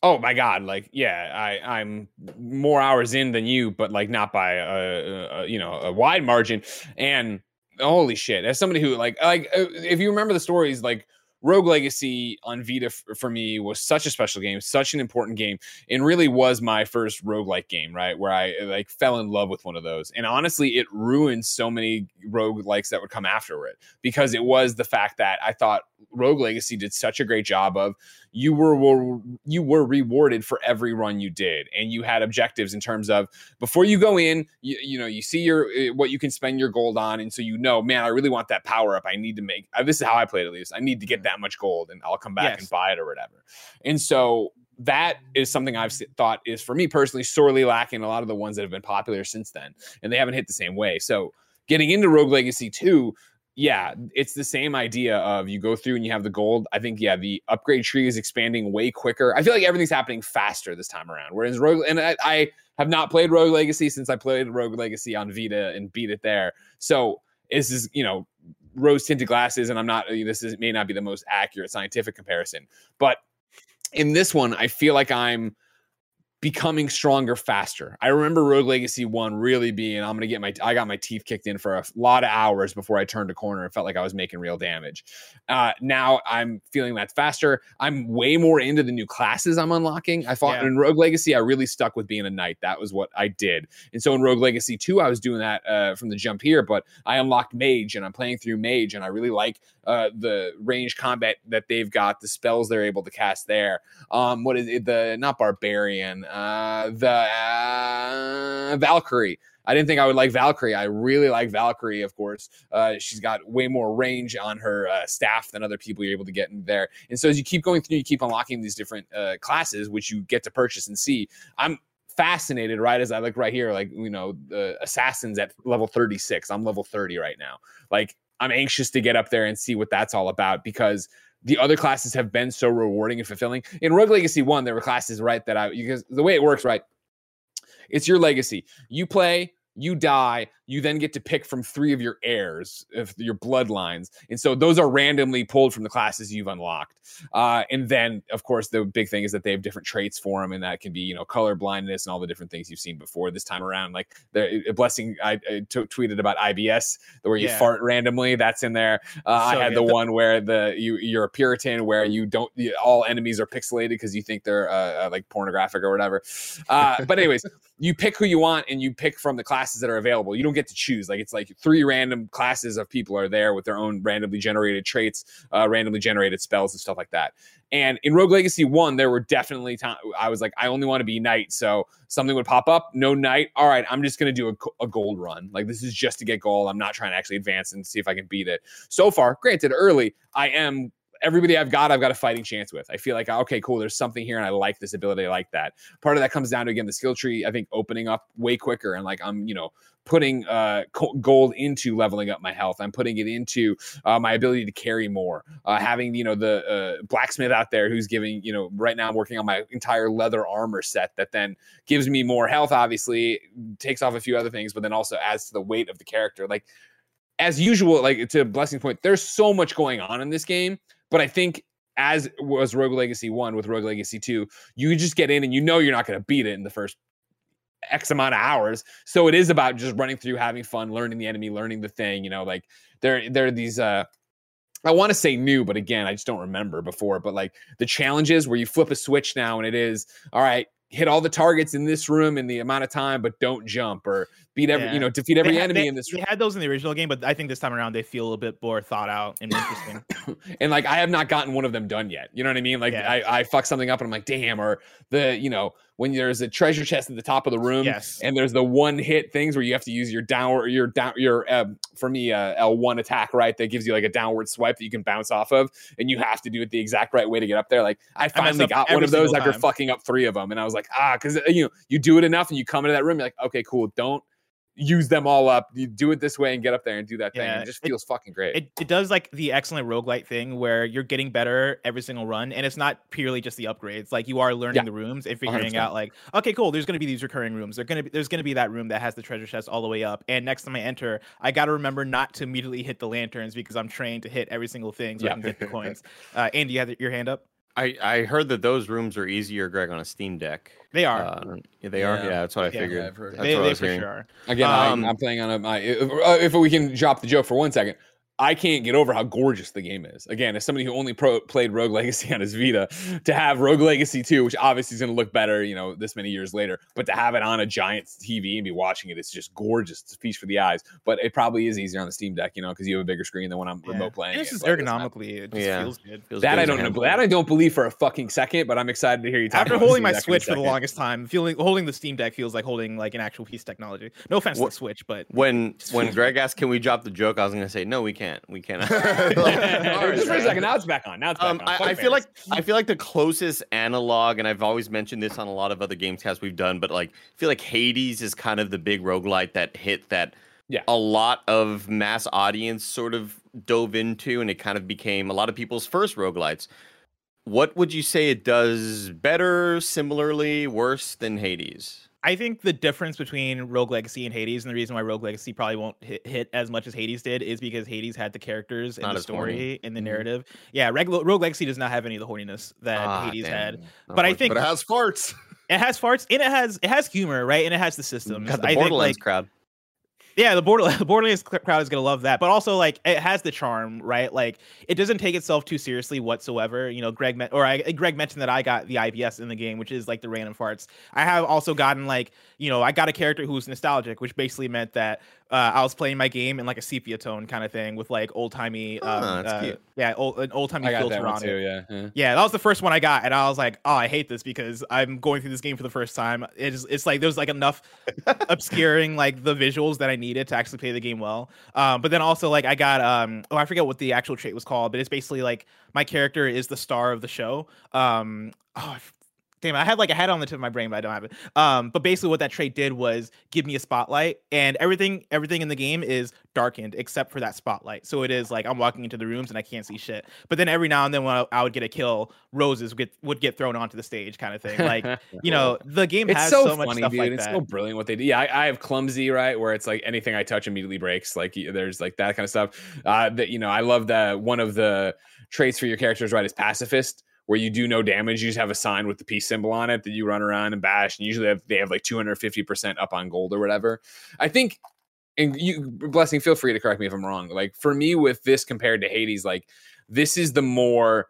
Oh my god! Like, yeah, I I'm more hours in than you, but like not by a, a, you know a wide margin. And holy shit, as somebody who like like uh, if you remember the stories, like Rogue Legacy on Vita f- for me was such a special game, such an important game, and really was my first roguelike game, right? Where I like fell in love with one of those. And honestly, it ruined so many roguelikes that would come after it because it was the fact that I thought Rogue Legacy did such a great job of you were, were you were rewarded for every run you did and you had objectives in terms of before you go in you, you know you see your uh, what you can spend your gold on and so you know man i really want that power up i need to make uh, this is how i played at least i need to get that much gold and i'll come back Yes. and buy it or whatever and so that is something I've thought is for me personally sorely lacking a lot of the ones that have been popular since then, and they haven't hit the same way. So getting into Rogue Legacy 2, yeah, it's the same idea of you go through and you have the gold. I think, yeah, the upgrade tree is expanding way quicker. I feel like everything's happening faster this time around. Whereas Rogue, and I, I have not played Rogue Legacy since I played Rogue Legacy on Vita and beat it there. So this is, you know, rose tinted glasses, and I'm not, uh, this is, may not be the most accurate scientific comparison, but in this one, I feel like I'm becoming stronger faster. I remember Rogue Legacy 1 really being I'm going to get my I got my teeth kicked in for a lot of hours before I turned a corner and felt like I was making real damage. Uh now I'm feeling that faster. I'm way more into the new classes I'm unlocking. I thought Yeah. in Rogue Legacy I really stuck with being a knight. That was what I did. And so in Rogue Legacy 2 I was doing that uh from the jump here, but I unlocked mage and I'm playing through mage and I really like uh the range combat that they've got, the spells they're able to cast there um what is it the not barbarian uh the uh, valkyrie. I didn't think i would like valkyrie. I really like valkyrie of course. Uh she's got way more range on her uh, staff than other people you're able to get in there. And so as you keep going through you keep unlocking these different uh classes which you get to purchase and see i'm fascinated right as i look right here like you know the assassins at level 36 i'm level 30 right now. Like i'm anxious to get up there and see what that's all about because the other classes have been so rewarding and fulfilling. In Rogue Legacy 1, there were classes, right, that I because the way it works, right, it's your legacy. You play, you die, you then get to pick from three of your heirs, of your bloodlines. And so those are randomly pulled from the classes you've unlocked. Uh, and then, of course, the big thing is that they have different traits for them, and that can be, you know, color blindness and all the different things you've seen before this time around. Like the a blessing, I, I t- tweeted about IBS, where you Yeah. fart randomly. That's in there. Uh, So I had good. the one where the you you're a Puritan, where you don't you, all enemies are pixelated because you think they're uh, uh, like pornographic or whatever. Uh, but anyways, you pick who you want and you pick from the classes that are available. You don't get to choose. Like it's like three random classes of people are there with their own randomly generated traits, uh, randomly generated spells and stuff like that. And in Rogue Legacy 1, there were definitely times I was like, I only want to be knight. So something would pop up, no knight. All right, I'm just to do a, a gold run. Like this is just to get gold. I'm not trying to actually advance and see if I can beat it. So far, granted, early, I am everybody I've got, I've got a fighting chance with. I feel like okay, cool. There's something here, and I like this ability. I like that. Part of that comes down to again the skill tree. I think opening up way quicker, and like I'm you know putting uh, gold into leveling up my health. I'm putting it into uh, my ability to carry more. Uh, having you know the uh, blacksmith out there who's giving you know right now I'm working on my entire leather armor set that then gives me more health. Obviously, takes off a few other things, but then also adds to the weight of the character. Like as usual, like to blessing point, there's so much going on in this game, but I think as was Rogue Legacy 1 with Rogue Legacy 2, you just get in and you know you're not going to beat it in the first X amount of hours. So it is about just running through, having fun, learning the enemy, learning the thing. You know, like there there are these uh I want to say new, but again, I just don't remember before. But like the challenges where you flip a switch now and it is all right, hit all the targets in this room in the amount of time, but don't jump or beat every, yeah. you know, defeat every had, enemy they, in this. They had those in the original game, but I think this time around they feel a bit more thought out and interesting. and like I have not gotten one of them done yet. You know what I mean? Like yeah. I, I fuck something up and I'm like, damn, or the, you know, when there's a treasure chest at the top of the room yes. and there's the one hit things where you have to use your downward your down your uh, for me uh, L1 attack right that gives you like a downward swipe that you can bounce off of and you have to do it the exact right way to get up there like I finally I got one of those after fucking up 3 of them and I was like ah cuz you know you do it enough and you come into that room you're like okay cool don't use them all up. You do it this way and get up there and do that thing. Yeah, it just feels it, fucking great. It, it does like the excellent roguelite thing where you're getting better every single run. And it's not purely just the upgrades. Like you are learning yeah. the rooms and figuring 100%. out like, okay, cool, there's gonna be these recurring rooms. There's gonna be there's gonna be that room that has the treasure chest all the way up. And next time I enter, I gotta remember not to immediately hit the lanterns because I'm trained to hit every single thing so yeah. I can get the coins. Uh Andy, you have your hand up? I, I heard that those rooms are easier, Greg, on a Steam Deck. They are. Uh, yeah, they are. Yeah, that's what I yeah, figured. That's they, what they for sure are. Again, um, I, am playing on a, my. If, uh, if we can drop the joke for one second, I can't get over how gorgeous the game is. Again, as somebody who only pro- played Rogue Legacy on his Vita, to have Rogue Legacy 2, which obviously is going to look better, you know, this many years later, but to have it on a giant TV and be watching it, it's just gorgeous. It's a feast for the eyes. But it probably is easier on the Steam Deck, you know, because you have a bigger screen than when I'm yeah. remote playing. This is ergonomically, it just yeah. feels good. Feels that good I don't know. That I don't believe for a fucking second, but I'm excited to hear you talk. After holding my Switch for the longest time, feeling holding the Steam Deck feels like holding like an actual piece of technology. No offense what, to the Switch, but when when Greg asked, "Can we drop the joke?" I was going to say, "No, we can't. We cannot." just for a second. Now it's back on. Now it's back um, on. I, I feel like I feel like the closest analog, and I've always mentioned this on a lot of other games casts we've done, but like I feel like Hades is kind of the big roguelite that hit that yeah. a lot of mass audience sort of dove into, and it kind of became a lot of people's first roguelites. What would you say it does better, similarly, worse than Hades? I think the difference between Rogue Legacy and Hades, and the reason why Rogue Legacy probably won't hit, hit as much as Hades did, is because Hades had the characters and the story horny. and the mm-hmm. narrative. Yeah, Reg- Rogue Legacy does not have any of the horniness that ah, Hades damn. had. But I think, but it has farts. It has farts, and it has it has humor, right? And it has the systems. Got the I Borderlands think, like, crowd. Yeah, the Borderlands, Borderlands crowd is gonna love that, but also like it has the charm, right? Like it doesn't take itself too seriously whatsoever. You know, Greg or I, Greg mentioned that I got the IBS in the game, which is like the random farts. I have also gotten like you know I got a character who's nostalgic, which basically meant that uh, I was playing my game in like a sepia tone kind of thing with like old timey, oh, um, uh, yeah, old, an old timey filter on too, it. Yeah, yeah, yeah, that was the first one I got, and I was like, oh, I hate this because I'm going through this game for the first time. It's it's like there's like enough obscuring like the visuals that I needed to actually play the game well. Um, but then also like I got um, oh I forget what the actual trait was called, but it's basically like my character is the star of the show. Um, oh, damn, I had like a head on the tip of my brain, but I don't have it. Um, but basically, what that trait did was give me a spotlight, and everything, everything in the game is darkened except for that spotlight. So it is like I'm walking into the rooms and I can't see shit. But then every now and then when I, I would get a kill, roses would get, would get thrown onto the stage, kind of thing. Like you know, the game it's has so, so much funny, stuff dude. like it's that. so brilliant what they do. Yeah, I, I, have clumsy right where it's like anything I touch immediately breaks. Like there's like that kind of stuff. Uh, that you know, I love that one of the traits for your characters right is pacifist where you do no damage. You just have a sign with the peace symbol on it that you run around and bash. And usually have, they have like 250% up on gold or whatever. I think, and you, Blessing, feel free to correct me if I'm wrong. Like for me, with this compared to Hades, like this is the more.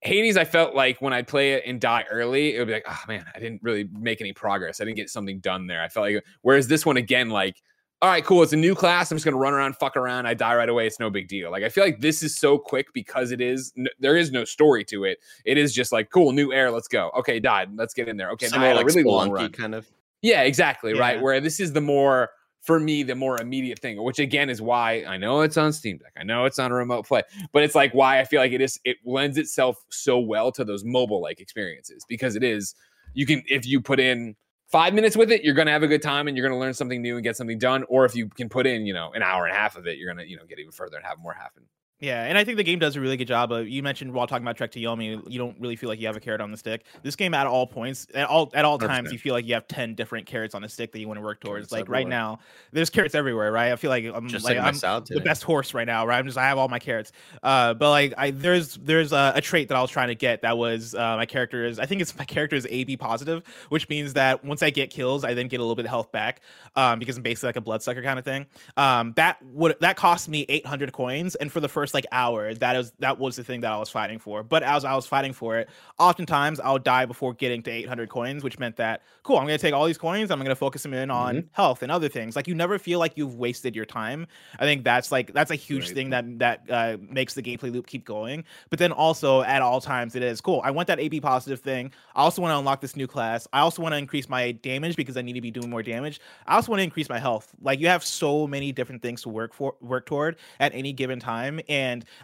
Hades, I felt like when I play it and die early, it would be like, oh man, I didn't really make any progress. I didn't get something done there. I felt like, whereas this one, again, like all right, cool. It's a new class. I'm just gonna run around, fuck around. I die right away. It's no big deal. Like I feel like this is so quick because it is. N- there is no story to it. It is just like cool, new heir. Let's go. Okay, died. Let's get in there. Okay, now like really long run. kind of. Yeah, exactly. Yeah. Right. Where this is the more for me the more immediate thing, which again is why I know it's on Steam Deck. I know it's on a remote play, but it's like why I feel like it is it lends itself so well to those mobile like experiences because it is you can if you put in five minutes with it, you're gonna have a good time and you're gonna learn something new and get something done. Or if you can put in, you know, an hour and a half of it, you're gonna, you know, get even further and have more happen. Yeah, and I think the game does a really good job of. You mentioned while talking about Trek to Yomi, you don't really feel like you have a carrot on the stick. This game, at all points, at all at all times, 100%. you feel like you have ten different carrots on a stick that you want to work towards. Carrots like right now, there's carrots everywhere, right? I feel like I'm Just like like I'm the best horse right now, right? I'm just I have all my carrots. Uh, but like I there's there's a, a trait that I was trying to get that was uh, my character is I think it's my character is AB positive, which means that once I get kills, I then get a little bit of health back, um, because I'm basically like a bloodsucker kind of thing. Um, that would that cost me 800 coins, and for the first like hour, that is that was the thing that I was fighting for. But as I was fighting for it, oftentimes I'll die before getting to 800 coins, which meant that cool, I'm gonna take all these coins, I'm gonna focus them in on health and other things. Like you never feel like you've wasted your time. I think that's like that's a huge Right. thing that that uh, makes the gameplay loop keep going. But then also at all times it is cool. I want that AB positive thing. I also want to unlock this new class. I also want to increase my damage because I need to be doing more damage. I also want to increase my health. Like you have so many different things to work for, work toward at any given time. And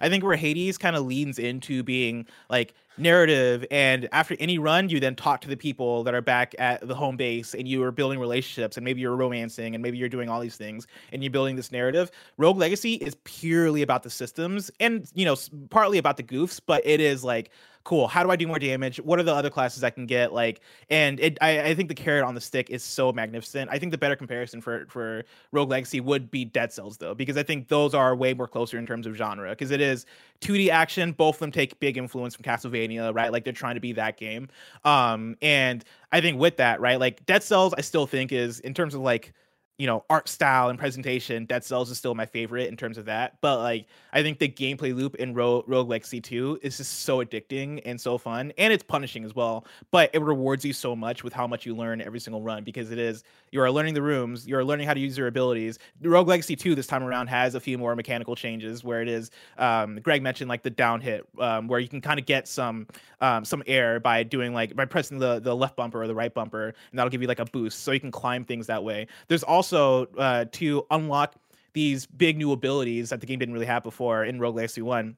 I think where Hades kind of leans into being like narrative and after any run you then talk to the people that are back at the home base and you are building relationships and maybe you're romancing and maybe you're doing all these things and you're building this narrative. Rogue legacy is purely about the systems and you know partly about the goofs but it is like cool. How do i do more damage? What are the other classes i can get? Like and it I, I think the carrot on the stick is so magnificent. I think the better comparison for for rogue legacy would be dead cells though because i think those are way more closer in terms of genre because it is 2d action both of them take big influence from castlevania right? Like they're trying to be that game. Um and i think with that right like dead cells i still think is in terms of like you know art style and presentation dead cells is still my favorite in terms of that. But like i think the gameplay loop in Ro- rogue legacy 2 is just so addicting and so fun and it's punishing as well but it rewards you so much with how much you learn every single run because it is you are learning the rooms. You are learning how to use your abilities. Rogue legacy 2 this time around has a few more mechanical changes where it is um, greg mentioned like the down hit um, where you can kind of get some um, some air by doing like by pressing the the left bumper or the right bumper and that'll give you like a boost so you can climb things that way. There's also uh, to unlock these big new abilities that the game didn't really have before in rogue legacy 1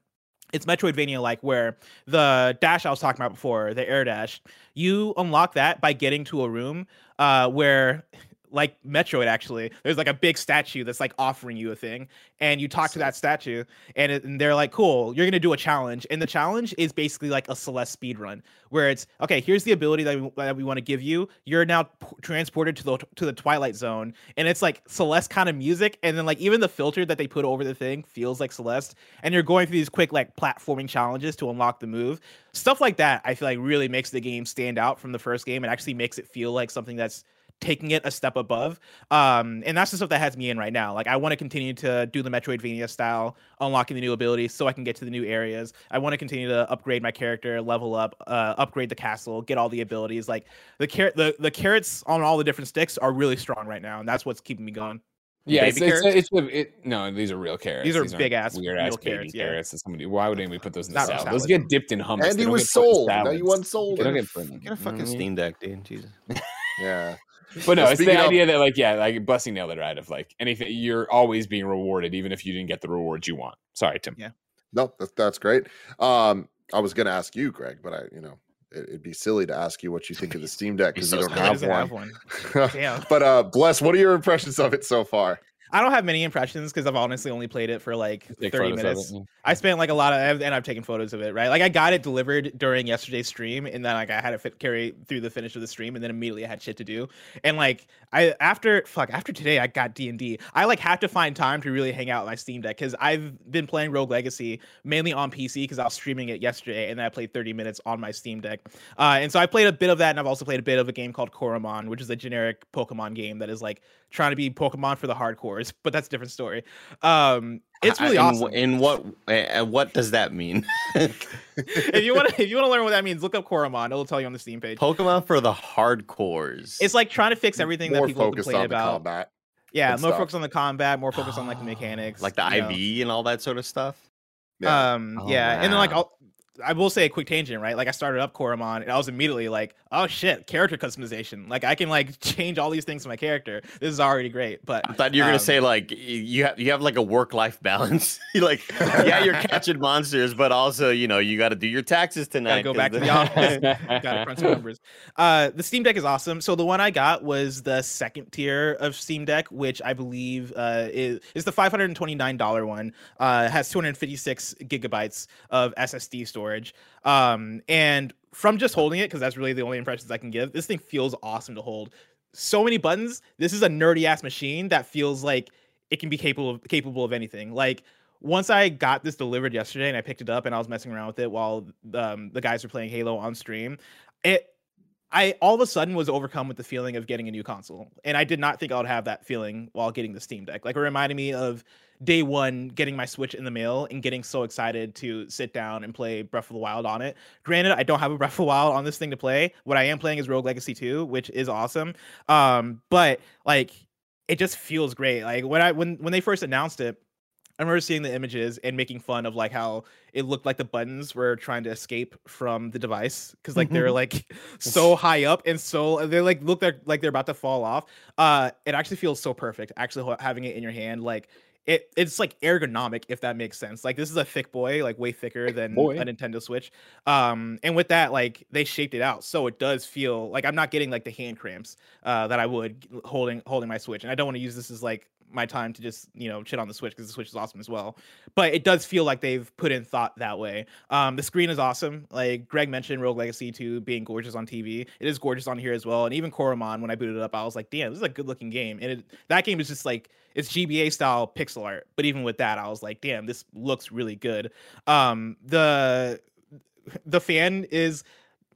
it's Metroidvania like where the dash I was talking about before, the air dash, you unlock that by getting to a room uh, where like Metroid actually, there's like a big statue that's like offering you a thing, and you talk to that statue, and, it, and they're like, "Cool, you're gonna do a challenge," and the challenge is basically like a Celeste speed run, where it's okay. Here's the ability that we, that we want to give you. You're now p- transported to the to the Twilight Zone, and it's like Celeste kind of music, and then like even the filter that they put over the thing feels like Celeste, and you're going through these quick like platforming challenges to unlock the move. Stuff like that, I feel like really makes the game stand out from the first game, and actually makes it feel like something that's taking it a step above. Um, and that's the stuff that has me in right now. Like I want to continue to do the Metroidvania style, unlocking the new abilities so I can get to the new areas. I want to continue to upgrade my character, level up, uh, upgrade the castle, get all the abilities. Like the car- the the carrots on all the different sticks are really strong right now, and that's what's keeping me going. Yeah, it's, Baby it's, carrots? it's, it, no, these are real carrots. These are aren't big-ass weird ass baby carrots, yeah. carrots. Somebody, why would anybody put those in the Not salad? salad. Those get dipped in hummus. And he was get put in sold. Now you unsold They get Get a fucking Mhm. Steam Deck, dude. Jesus. Yeah. But no, it's the of- idea that like yeah, like Blessy nailed it right. Of like anything, you're always being rewarded, even if you didn't get the rewards you want. Sorry, Tim. Yeah. No, that's, that's great. Um, I was going to ask you, Greg, but I, you know, it, it'd be silly to ask you what you think of the Steam Deck because so you don't have one. have one. Damn. but uh, bless. What are your impressions of it so far? I don't have many impressions because I've honestly only played it for like 30 minutes. it, yeah. I spent like a lot of, and I've taken photos of it, right? Like I got it delivered during yesterday's stream, and then like I had to fit, carry through the finish of the stream, and then immediately I had shit to do. And like I after fuck after today, I got D and D. I like have to find time to really hang out my Steam Deck because I've been playing Rogue Legacy mainly on PC because I was streaming it yesterday, and then I played 30 minutes on my Steam Deck. Uh, and so I played a bit of that, and I've also played a bit of a game called Coromon, which is a generic Pokemon game that is like trying to be Pokemon for the hardcores, but that's a different story. Um, it's really in, awesome. In what uh, what does that mean? if you want to if you want to learn what that means, look up Coromon. It'll tell you on the Steam page. Pokemon for the hardcores. It's like trying to fix everything that people complain about. combat. Yeah, more stuff. focus on the combat, more focus on like the mechanics, like the you know. IV and all that sort of stuff. Yeah. Um, Oh, yeah, and then like wow. I'll, say a quick tangent, right? Like I started up Coromon and I was immediately like, oh shit, character customization. Like I can like change all these things to my character. This is already great. But I thought you were um, gonna say like you have you have like a work life balance. Like yeah, you're catching monsters, but also you know you got to do your taxes tonight. Gotta go back to the office. Gotta crunch some numbers. Uh, the Steam Deck is awesome. So the one I got was the second tier of Steam Deck, which I believe uh, is is the five hundred and twenty nine dollar one. Uh, has two hundred fifty six gigabytes of SSD storage. Um, and from just holding it, because that's really the only impressions I can give, this thing feels awesome to hold. So many buttons. This is a nerdy ass machine that feels like it can be capable of, capable of anything. Like once I got this delivered yesterday and I picked it up and I was messing around with it while um, the guys were playing Halo on stream, it I all of a sudden was overcome with the feeling of getting a new console. And I did not think I would have that feeling while getting the Steam Deck. Like it reminded me of day one getting my Switch in the mail and getting so excited to sit down and play Breath of the Wild on it. Granted, I don't have a Breath of the Wild on this thing to play. What I am playing is Rogue Legacy 2, which is awesome. Um, but like it just feels great. Like when I when when they first announced it, I remember seeing the images and making fun of like how it looked like the buttons were trying to escape from the device because like they're like so high up and so they like look like like they're about to fall off. Uh, it actually feels so perfect. Actually having it in your hand, like it it's like ergonomic if that makes sense. Like this is a thick boy, like way thicker than boy. a Nintendo Switch. Um, and with that, like they shaped it out so it does feel like I'm not getting like the hand cramps uh that I would holding holding my Switch. And I don't want to use this as like my time to just you know shit on the switch because the switch is awesome as well. But it does feel like they've put in thought that way. Um the screen is awesome. Like greg mentioned rogue legacy 2 being gorgeous on tv it is gorgeous on here as well. And even Coromon when i booted it up i was like damn this is a good looking game. And it, that game is just like it's gba style pixel art. But even with that i was like damn this looks really good. Um the the fan is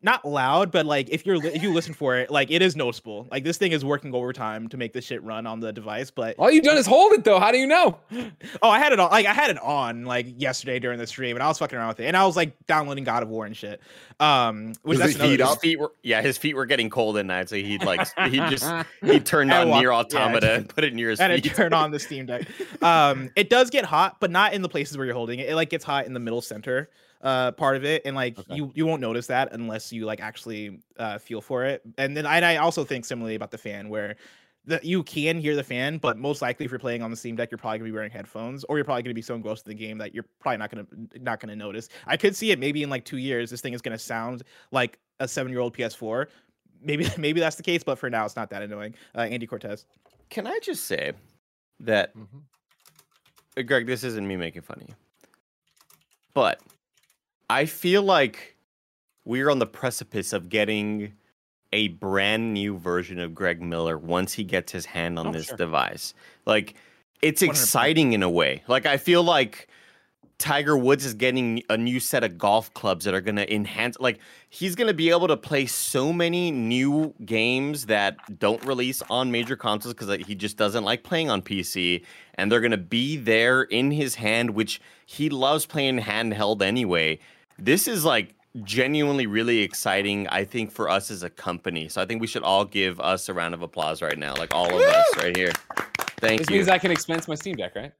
not loud, but like if you're li- if you listen for it, like it is noticeable. Like this thing is working overtime to make this shit run on the device. But All you've done is hold it though. How do you know? oh, I had it on like I had it on like yesterday during the stream, and I was fucking around with it, and I was like downloading God of War and shit. Um, which Does that's it another heat thing. His feet were yeah, his feet were getting cold at night, so he'd like he just he turned on walked- near yeah, automata and put it near his and it feet. turn on the Steam Deck. Um, it does get hot, but not in the places where you're holding it. It like gets hot in the middle center uh part of it and like Okay. you you won't notice that unless you like actually uh feel for it and then and i also think similarly about the fan where that you can hear the fan but most likely if you're playing on the steam deck you're probably gonna be wearing headphones or you're probably gonna be so engrossed in the game that you're probably not gonna not gonna notice i could see it maybe in like two years this thing is gonna sound like a seven year old ps4 maybe maybe that's the case but for now it's not that annoying uh, andy cortez Can I just say that Uh, Greg, this isn't me making fun of you. But I feel like we're on the precipice of getting a brand new version of Greg Miller once he gets his hand on Oh, this sure. device. Like it's 100%. exciting in a way. Like I feel like Tiger Woods is getting a new set of golf clubs that are going to enhance like he's going to be able to play so many new games that don't release on major consoles cuz he just doesn't like playing on PC and they're going to be there in his hand which he loves playing handheld anyway. This is like genuinely really exciting I think for us as a company. So I think we should all give us a round of applause right now like all of us right here. Thank This you. This means I can expense my Steam Deck, right?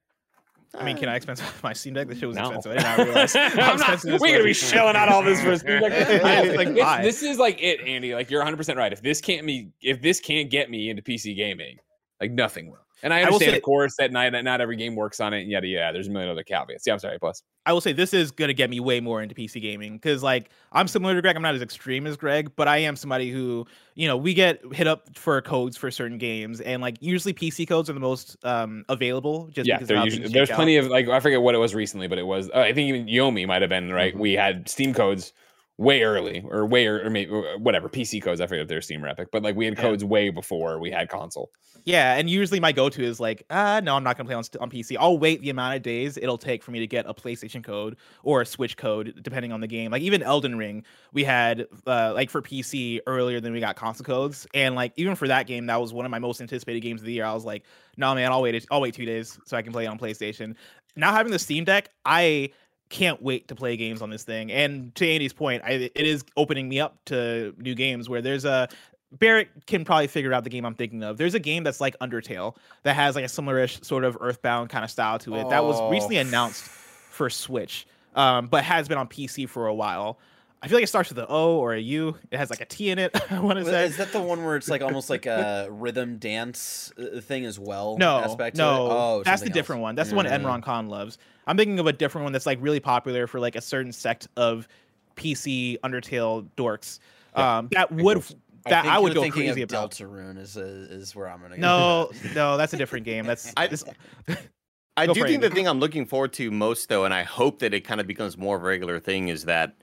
i mean can i expense my steam deck the shit was No. expensive i did not realize how I'm not, we're gonna be was. shelling out all this for a Steam Deck. I was like, this is like it, Andy. Like you're 100 percent right. If this can't me, if this can't get me into PC gaming, like nothing will. And I I understand, say- of course, that not, not every game works on it, and yada yada. There's a million other caveats. Yeah, I'm sorry. Plus, I will say this is gonna get me way more into PC gaming because like I'm similar to Greg. I'm not as extreme as Greg, but I am somebody who you know we get hit up for codes for certain games, and like usually PC codes are the most um available. Just yeah, because of there how usually, there's shake out. plenty of like I forget what it was recently, but it was uh, I think even Yomi might have been right. Mm-hmm. We had Steam codes way early, or way or, or maybe whatever PC codes. I forget if they're Steam or Epic, but like we had Yeah. codes way before we had console. Yeah, and usually my go-to is like, ah, no, I'm not gonna play on on PC. I'll wait the amount of days it'll take for me to get a PlayStation code or a Switch code, depending on the game. Like even Elden Ring, we had uh, like for PC earlier than we got console codes, and like even for that game, that was one of my most anticipated games of the year. I was like, no, man, I'll wait. I'll wait two days so I can play it on PlayStation. Now having the Steam Deck, I can't wait to play games on this thing. And to Andy's point, I, it is opening me up to new games where there's a Barrett can probably figure out the game I'm thinking of. There's a game that's like Undertale that has like a similar-ish sort of Earthbound kind of style to it that was recently Oh. announced for Switch. um, but has been on PC for a while. I feel like it starts with an O or a U. It has like a T in it. I want to say. Is that the one where it's like almost like a rhythm dance uh, thing as well? No, aspect to it? no, Oh, that's the something different else. one. That's the one Yeah. Imran Khan loves. I'm thinking of a different one that's like really popular for like a certain sect of PC Undertale dorks. Um, that would that think I, would go thinking crazy of about. Deltarune is is where I'm gonna go. No, no, that's a different game. That's I- this, I do for it, think the thing I'm looking forward to most, though, and I hope that it kind of becomes more of a regular thing, is that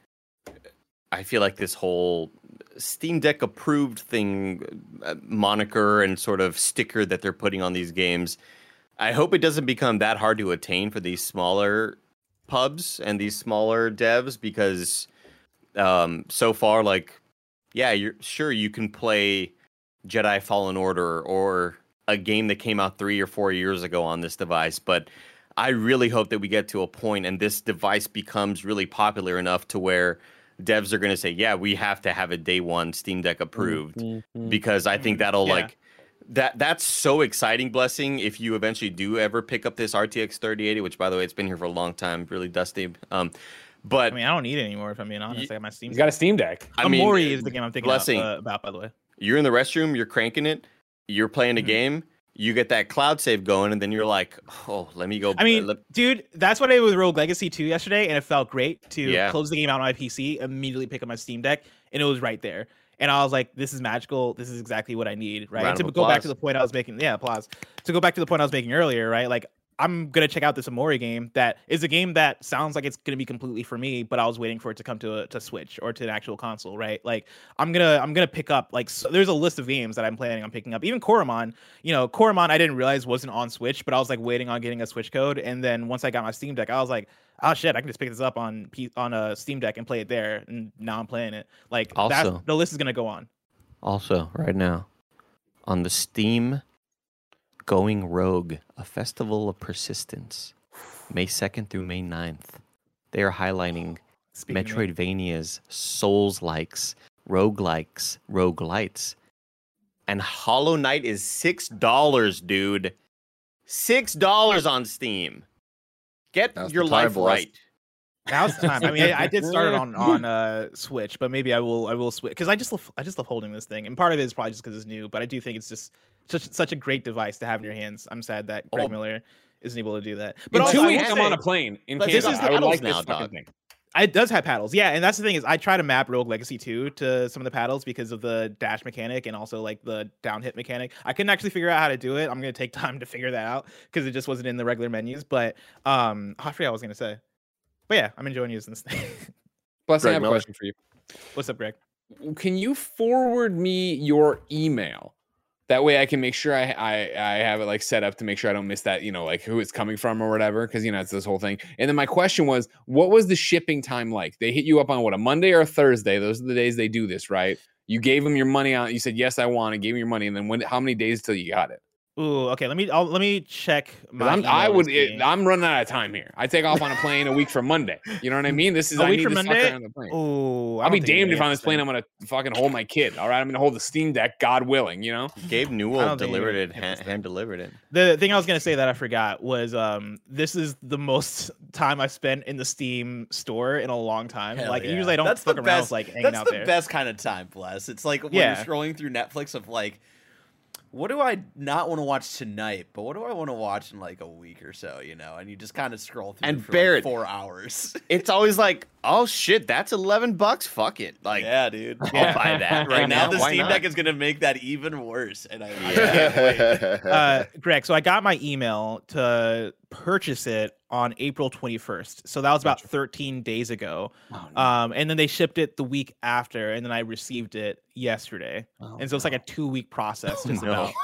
I feel like this whole Steam Deck approved thing, uh, moniker and sort of sticker that they're putting on these games. I hope it doesn't become that hard to attain for these smaller pubs and these smaller devs because um, so far, like, yeah, you're sure you can play Jedi Fallen Order or a game that came out three or four years ago on this device, but I really hope that we get to a point and this device becomes really popular enough to where devs are going to say, yeah, we have to have a day one Steam Deck approved because I think Mm, that'll yeah. like that that's so exciting blessing if you eventually do ever pick up this RTX 3080 which by the way it's been here for a long time really dusty um but I mean, I don't need it anymore if I'm being honest. I got my Steam. He's got a Steam Deck. I mean Omori is the game I'm thinking of, blessing. uh, about, by the way. you're in the restroom, you're cranking it, you're playing a Mhm. game, you get that cloud save going, and then you're like, oh, let me go. I mean, let- dude, that's what I did with Rogue Legacy 2 yesterday, and it felt great to Yeah. close the game out on my PC, immediately pick up my Steam Deck, and it was right there. And I was like, this is magical. This is exactly what I need, right? To go back to the point I was making, yeah, applause. To go back to the point I was making earlier, right? Like, I'm gonna check out this Omori game. That is a game that sounds like it's gonna be completely for me, but I was waiting for it to come to a to Switch or to an actual console, right? Like, I'm gonna I'm gonna pick up like so, there's a list of games that I'm planning on picking up. Even Coromon, you know, Coromon I didn't realize wasn't on Switch, but I was like waiting on getting a Switch code, and then once I got my Steam Deck, I was like, oh shit, I can just pick this up on P- on a Steam Deck and play it there, and now I'm playing it. Like, Also- the list is gonna go on. also right now on the Steam Going Rogue, a festival of persistence, May 2nd through May 9th. They are highlighting Speaking. Metroidvanias, Souls likes, roguelikes, roguelites. And Hollow Knight is $6, dude. $6 on Steam. Get Now's the your life boys. right. Now's the time. I mean, I, I did start it on on uh, Switch, but maybe I will I will switch because I just love, I just love holding this thing, and part of it is probably just because it's new, but I do think it's just such such a great device to have in your hands. I'm sad that Greg Oh. Miller isn't able to do that. In also, two weeks, I'm on a plane in But Canada. this is I would like now, this dog. thing. It does have paddles, yeah, and that's the thing is I try to map Rogue Legacy 2 to some of the paddles because of the dash mechanic and also like the down hit mechanic. I couldn't actually figure out how to do it. I'm gonna take time to figure that out because it just wasn't in the regular menus. But um, I forgot what I was gonna say. But yeah, I'm enjoying using this thing. Plus, I have a question for you. What's up, Greg? Can you forward me your email? That way, I can make sure I, I I have it like set up to make sure I don't miss that. You know, like who it's coming from or whatever. Because you know it's this whole thing. And then my question was, what was the shipping time like? They hit you up on what a Monday or a Thursday. Those are the days they do this, right? You gave them your money on. You said yes, I want it. Gave me your money, and then when? How many days till you got it? Ooh, okay. Let me I'll, let me check. My I'm, I would. It. I'm running out of time here. I take off on a plane a week from Monday. You know what I mean? This is A I week need from Monday? on the plane. Ooh, I I'll be don't think damned if on this plane I'm gonna gonna fucking hold my kid. All right, I'm gonna hold the Steam Deck, God willing. You know. Gabe Newell delivered it, gonna hand, hand delivered it. The thing I was gonna say that I forgot was um this is the most time I've spent in the Steam store in a long time. Hell like yeah. usually I don't That's fuck the around best, with like hanging That's out the there. best kind of time, bless. It's like when Yeah. you're scrolling through Netflix of like, what do I not want to watch tonight, but what do I want to watch in like a week or so, you know? And you just kind of scroll through And for Barrett- like four hours. It's always like, oh shit, that's eleven bucks. Fuck it, like yeah, dude. I'll buy that right Right now, now. the Steam not? Deck is gonna make that even worse, and I, I can't wait. uh, Greg, so I got my email to purchase it on April 21st. So that was about 13 days ago. Um, and then they shipped it the week after, and then I received it yesterday. and so it's like a two week process. Just no. about.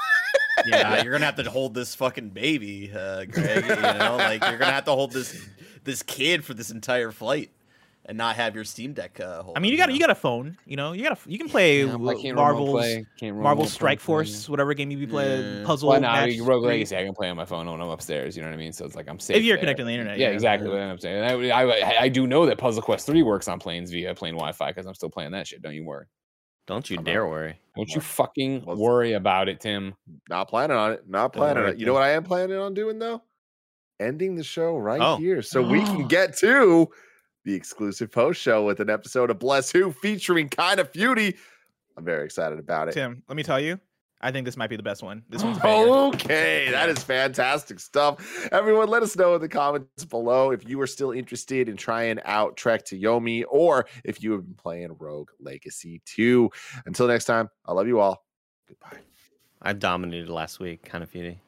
Yeah, you're gonna have to hold this fucking baby, uh, Greg. You know, like you're gonna have to hold this this kid for this entire flight, and not have your Steam Deck. Uh, hold I mean, you got you got a phone. You know, you got a you can play Yeah, I w- can't remote Marvel's play, Marvel Strike for Force, whatever game you be playing, Yeah. puzzle. Well, now match Rogue. Legacy, I can play on my phone when I'm upstairs. You know what I mean? So it's like I'm safe. If you're there. connected to the internet, Yeah, yeah. exactly. What I'm saying. And I, I, I do know that Puzzle Quest 3 works on planes via plane Wi-Fi because I'm still playing that shit. Don't you worry. Don't you I'm dare out. worry. Don't you fucking Well, worry about it, Tim. Not planning on it. Not planning on it. You know what I am planning on doing though? Ending the show right Oh. here, so we can get to the exclusive post show with an episode of Bless Who featuring Kind of Beauty. I'm very excited about it. Tim, let me tell you, I think this might be the best one. This one's. Okay, that is fantastic stuff. Everyone, let us know in the comments below if you are still interested in trying out Trek to Yomi or if you have been playing Rogue Legacy 2. Until next time, I love you all. Goodbye. I dominated last week, kind of beauty.